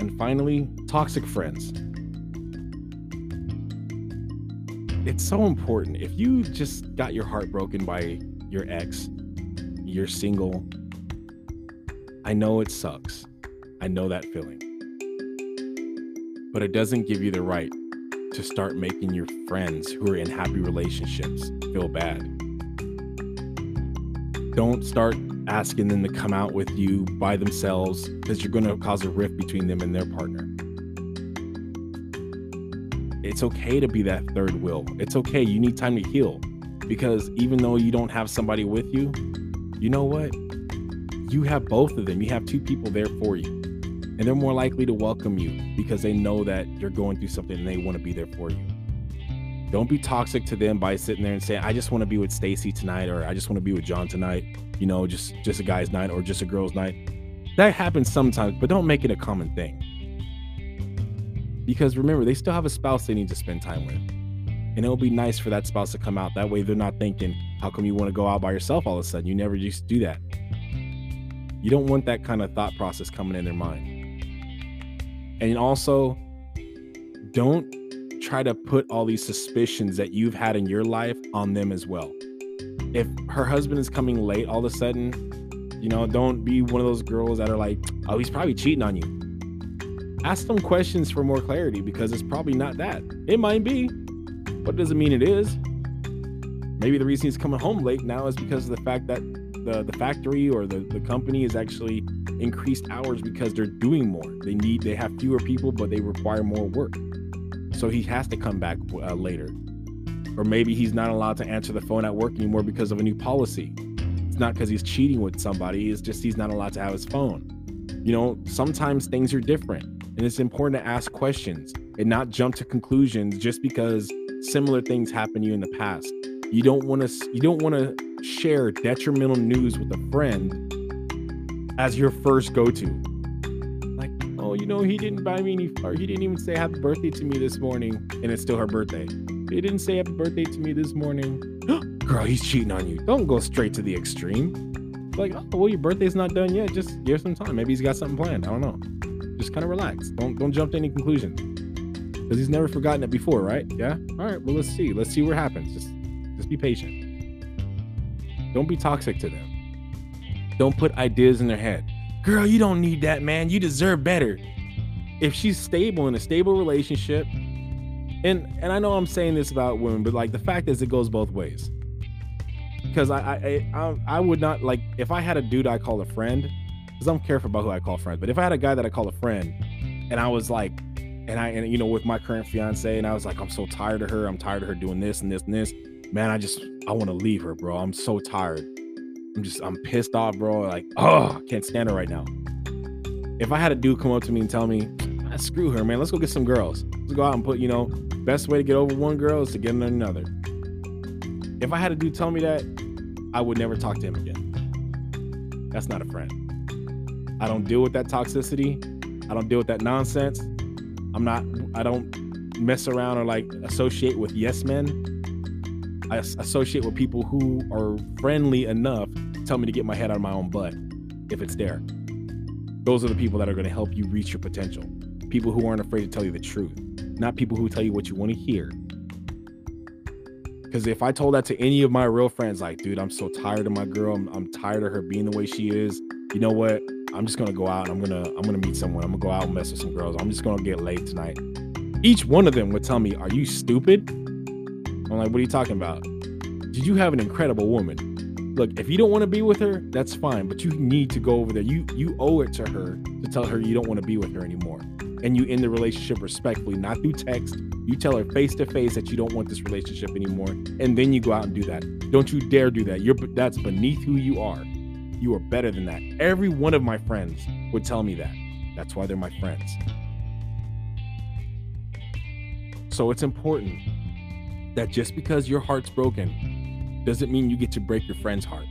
And finally, toxic friends. It's so important. If you just got your heart broken by your ex, you're single, I know it sucks. I know that feeling. But it doesn't give you the right to start making your friends who are in happy relationships feel bad. Don't start asking them to come out with you by themselves because you're going to cause a rift between them and their partner. It's okay to be that third wheel. It's okay. You need time to heal because even though you don't have somebody with you, you know what? You have both of them. You have two people there for you and they're more likely to welcome you because they know that you're going through something and they want to be there for you. Don't be toxic to them by sitting there and saying, "I just want to be with Stacy tonight," or "I just want to be with John tonight." You know, just just a guy's night or just a girl's night. That happens sometimes, but don't make it a common thing. Because remember, they still have a spouse they need to spend time with. And it'll be nice for that spouse to come out. That way they're not thinking, how come you want to go out by yourself all of a sudden? You never used to do that. You don't want that kind of thought process coming in their mind. And also, don't try to put all these suspicions that you've had in your life on them as well. If her husband is coming late all of a sudden, you know, don't be one of those girls that are like, oh, he's probably cheating on you. Ask them questions for more clarity because it's probably not that. It might be, but doesn't mean it is. Maybe the reason he's coming home late now is because of the fact that the, the factory or the, the company is actually increased hours because they're doing more. They need they have fewer people, but they require more work. So he has to come back uh, later. Or maybe he's not allowed to answer the phone at work anymore because of a new policy. It's not because he's cheating with somebody, it's just he's not allowed to have his phone. You know, sometimes things are different, and it's important to ask questions and not jump to conclusions just because similar things happened to you in the past. You don't want to you don't want to share detrimental news with a friend as your first go-to. Like, oh, you know, he didn't buy me any or he didn't even say happy birthday to me this morning, and it's still her birthday. He didn't say happy birthday to me this morning. <gasps> Girl, he's cheating on you. Don't go straight to the extreme. Like, oh, well, your birthday's not done yet. Just give some time. Maybe he's got something planned. I don't know. Just kind of relax. Don't don't jump to any conclusions. Because he's never forgotten it before, right? Yeah. All right. Well, let's see. Let's see what happens. Just just be patient. Don't be toxic to them. Don't put ideas in their head. Girl, you don't need that, man. You deserve better. If she's stable in a stable relationship, and and I know I'm saying this about women, but like the fact is, it goes both ways. Because I I I, I would not like if I had a dude I call a friend, because I'm careful about who I call friends. But if I had a guy that I call a friend, and I was like, and I and you know with my current fiance, and I was like, I'm so tired of her. I'm tired of her doing this and this and this. Man, I just I want to leave her, bro. I'm so tired. I'm just I'm pissed off, bro. Like, oh, I can't stand her right now. If I had a dude come up to me and tell me, ah, screw her, man, let's go get some girls. Let's go out and put, you know, best way to get over one girl is to get another. If I had a dude tell me that, I would never talk to him again. That's not a friend. I don't deal with that toxicity. I don't deal with that nonsense. I'm not, I don't mess around or like associate with yes men. I associate with people who are friendly enough tell me to get my head out of my own butt if it's there. Those are the people that are going to help you reach your potential. People who aren't afraid to tell you the truth, not people who tell you what you want to hear. Because if I told that to any of my real friends, like, dude, I'm so tired of my girl. I'm, I'm tired of her being the way she is. You know what? I'm just gonna go out and I'm gonna I'm gonna meet someone. I'm gonna go out and mess with some girls. I'm just gonna get laid tonight. Each one of them would tell me, "Are you stupid?" I'm like, "What are you talking about?" Did you have an incredible woman? Look, if you don't want to be with her, that's fine, but you need to go over there. You you owe it to her to tell her you don't want to be with her anymore. And you end the relationship respectfully, not through text. You tell her face to face that you don't want this relationship anymore, and then you go out and do that. Don't you dare do that. You're that's beneath who you are. You are better than that. Every one of my friends would tell me that. That's why they're my friends. So it's important that just because your heart's broken doesn't mean you get to break your friend's heart.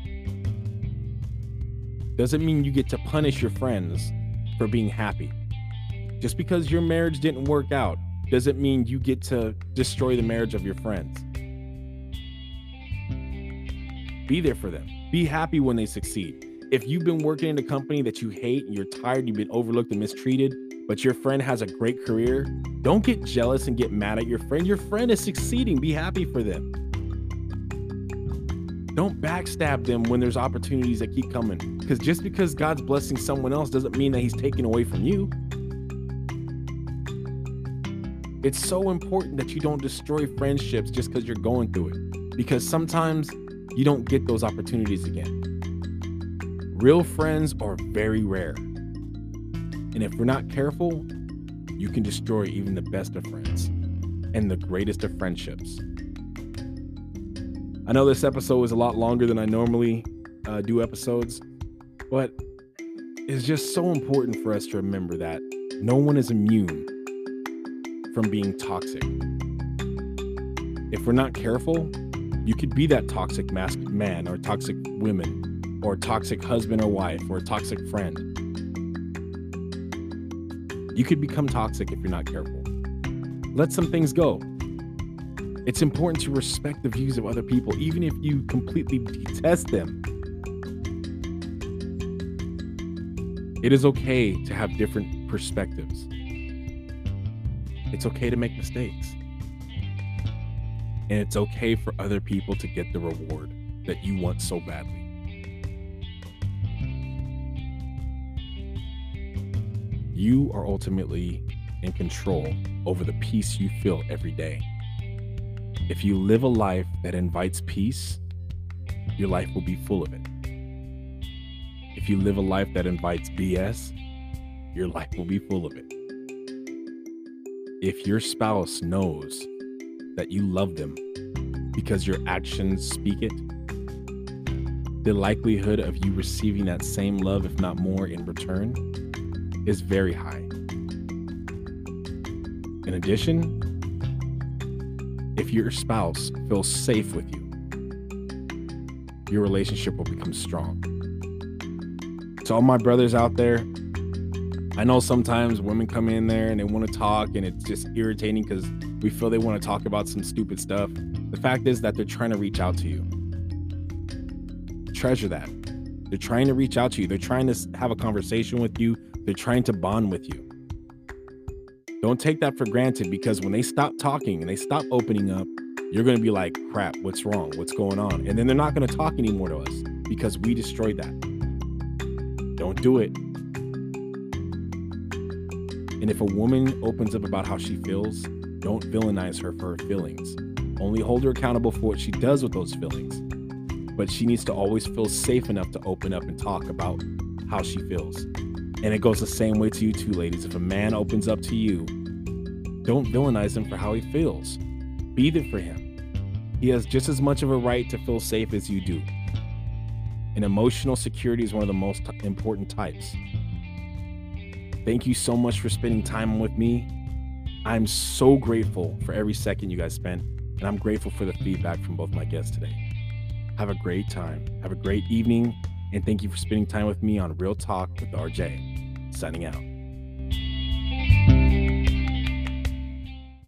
Doesn't mean you get to punish your friends for being happy. Just because your marriage didn't work out doesn't mean you get to destroy the marriage of your friends. Be there for them. Be happy when they succeed. If you've been working in a company that you hate and you're tired, you've been overlooked and mistreated, but your friend has a great career, don't get jealous and get mad at your friend. Your friend is succeeding. Be happy for them. Don't backstab them when there's opportunities that keep coming. Because just because God's blessing someone else doesn't mean that He's taking away from you. It's so important that you don't destroy friendships just because you're going through it. Because sometimes you don't get those opportunities again. Real friends are very rare. And if we're not careful, you can destroy even the best of friends and the greatest of friendships. I know this episode is a lot longer than I normally uh, do episodes, but it's just so important for us to remember that no one is immune from being toxic. If we're not careful, you could be that toxic masked man or toxic woman or toxic husband or wife or toxic friend. You could become toxic if you're not careful. Let some things go. It's important to respect the views of other people, even if you completely detest them. It is okay to have different perspectives. It's okay to make mistakes. And it's okay for other people to get the reward that you want so badly. You are ultimately in control over the peace you feel every day. If you live a life that invites peace, your life will be full of it. If you live a life that invites BS, your life will be full of it. If your spouse knows that you love them because your actions speak it, the likelihood of you receiving that same love, if not more, in return is very high. In addition, if your spouse feels safe with you, your relationship will become strong. To all my brothers out there, I know sometimes women come in there and they want to talk and it's just irritating because we feel they want to talk about some stupid stuff. The fact is that they're trying to reach out to you. Treasure that. They're trying to reach out to you. They're trying to have a conversation with you. They're trying to bond with you. Don't take that for granted because when they stop talking and they stop opening up, you're going to be like, crap, what's wrong? What's going on? And then they're not going to talk anymore to us because we destroyed that. Don't do it. And if a woman opens up about how she feels, don't villainize her for her feelings. Only hold her accountable for what she does with those feelings. But she needs to always feel safe enough to open up and talk about how she feels. And it goes the same way to you too, ladies. If a man opens up to you, don't villainize him for how he feels. Be there for him. He has just as much of a right to feel safe as you do. And emotional security is one of the most important types. Thank you so much for spending time with me. I'm so grateful for every second you guys spent, and I'm grateful for the feedback from both my guests today. Have a great time. Have a great evening, and thank you for spending time with me on Real Talk with RJ. Signing out.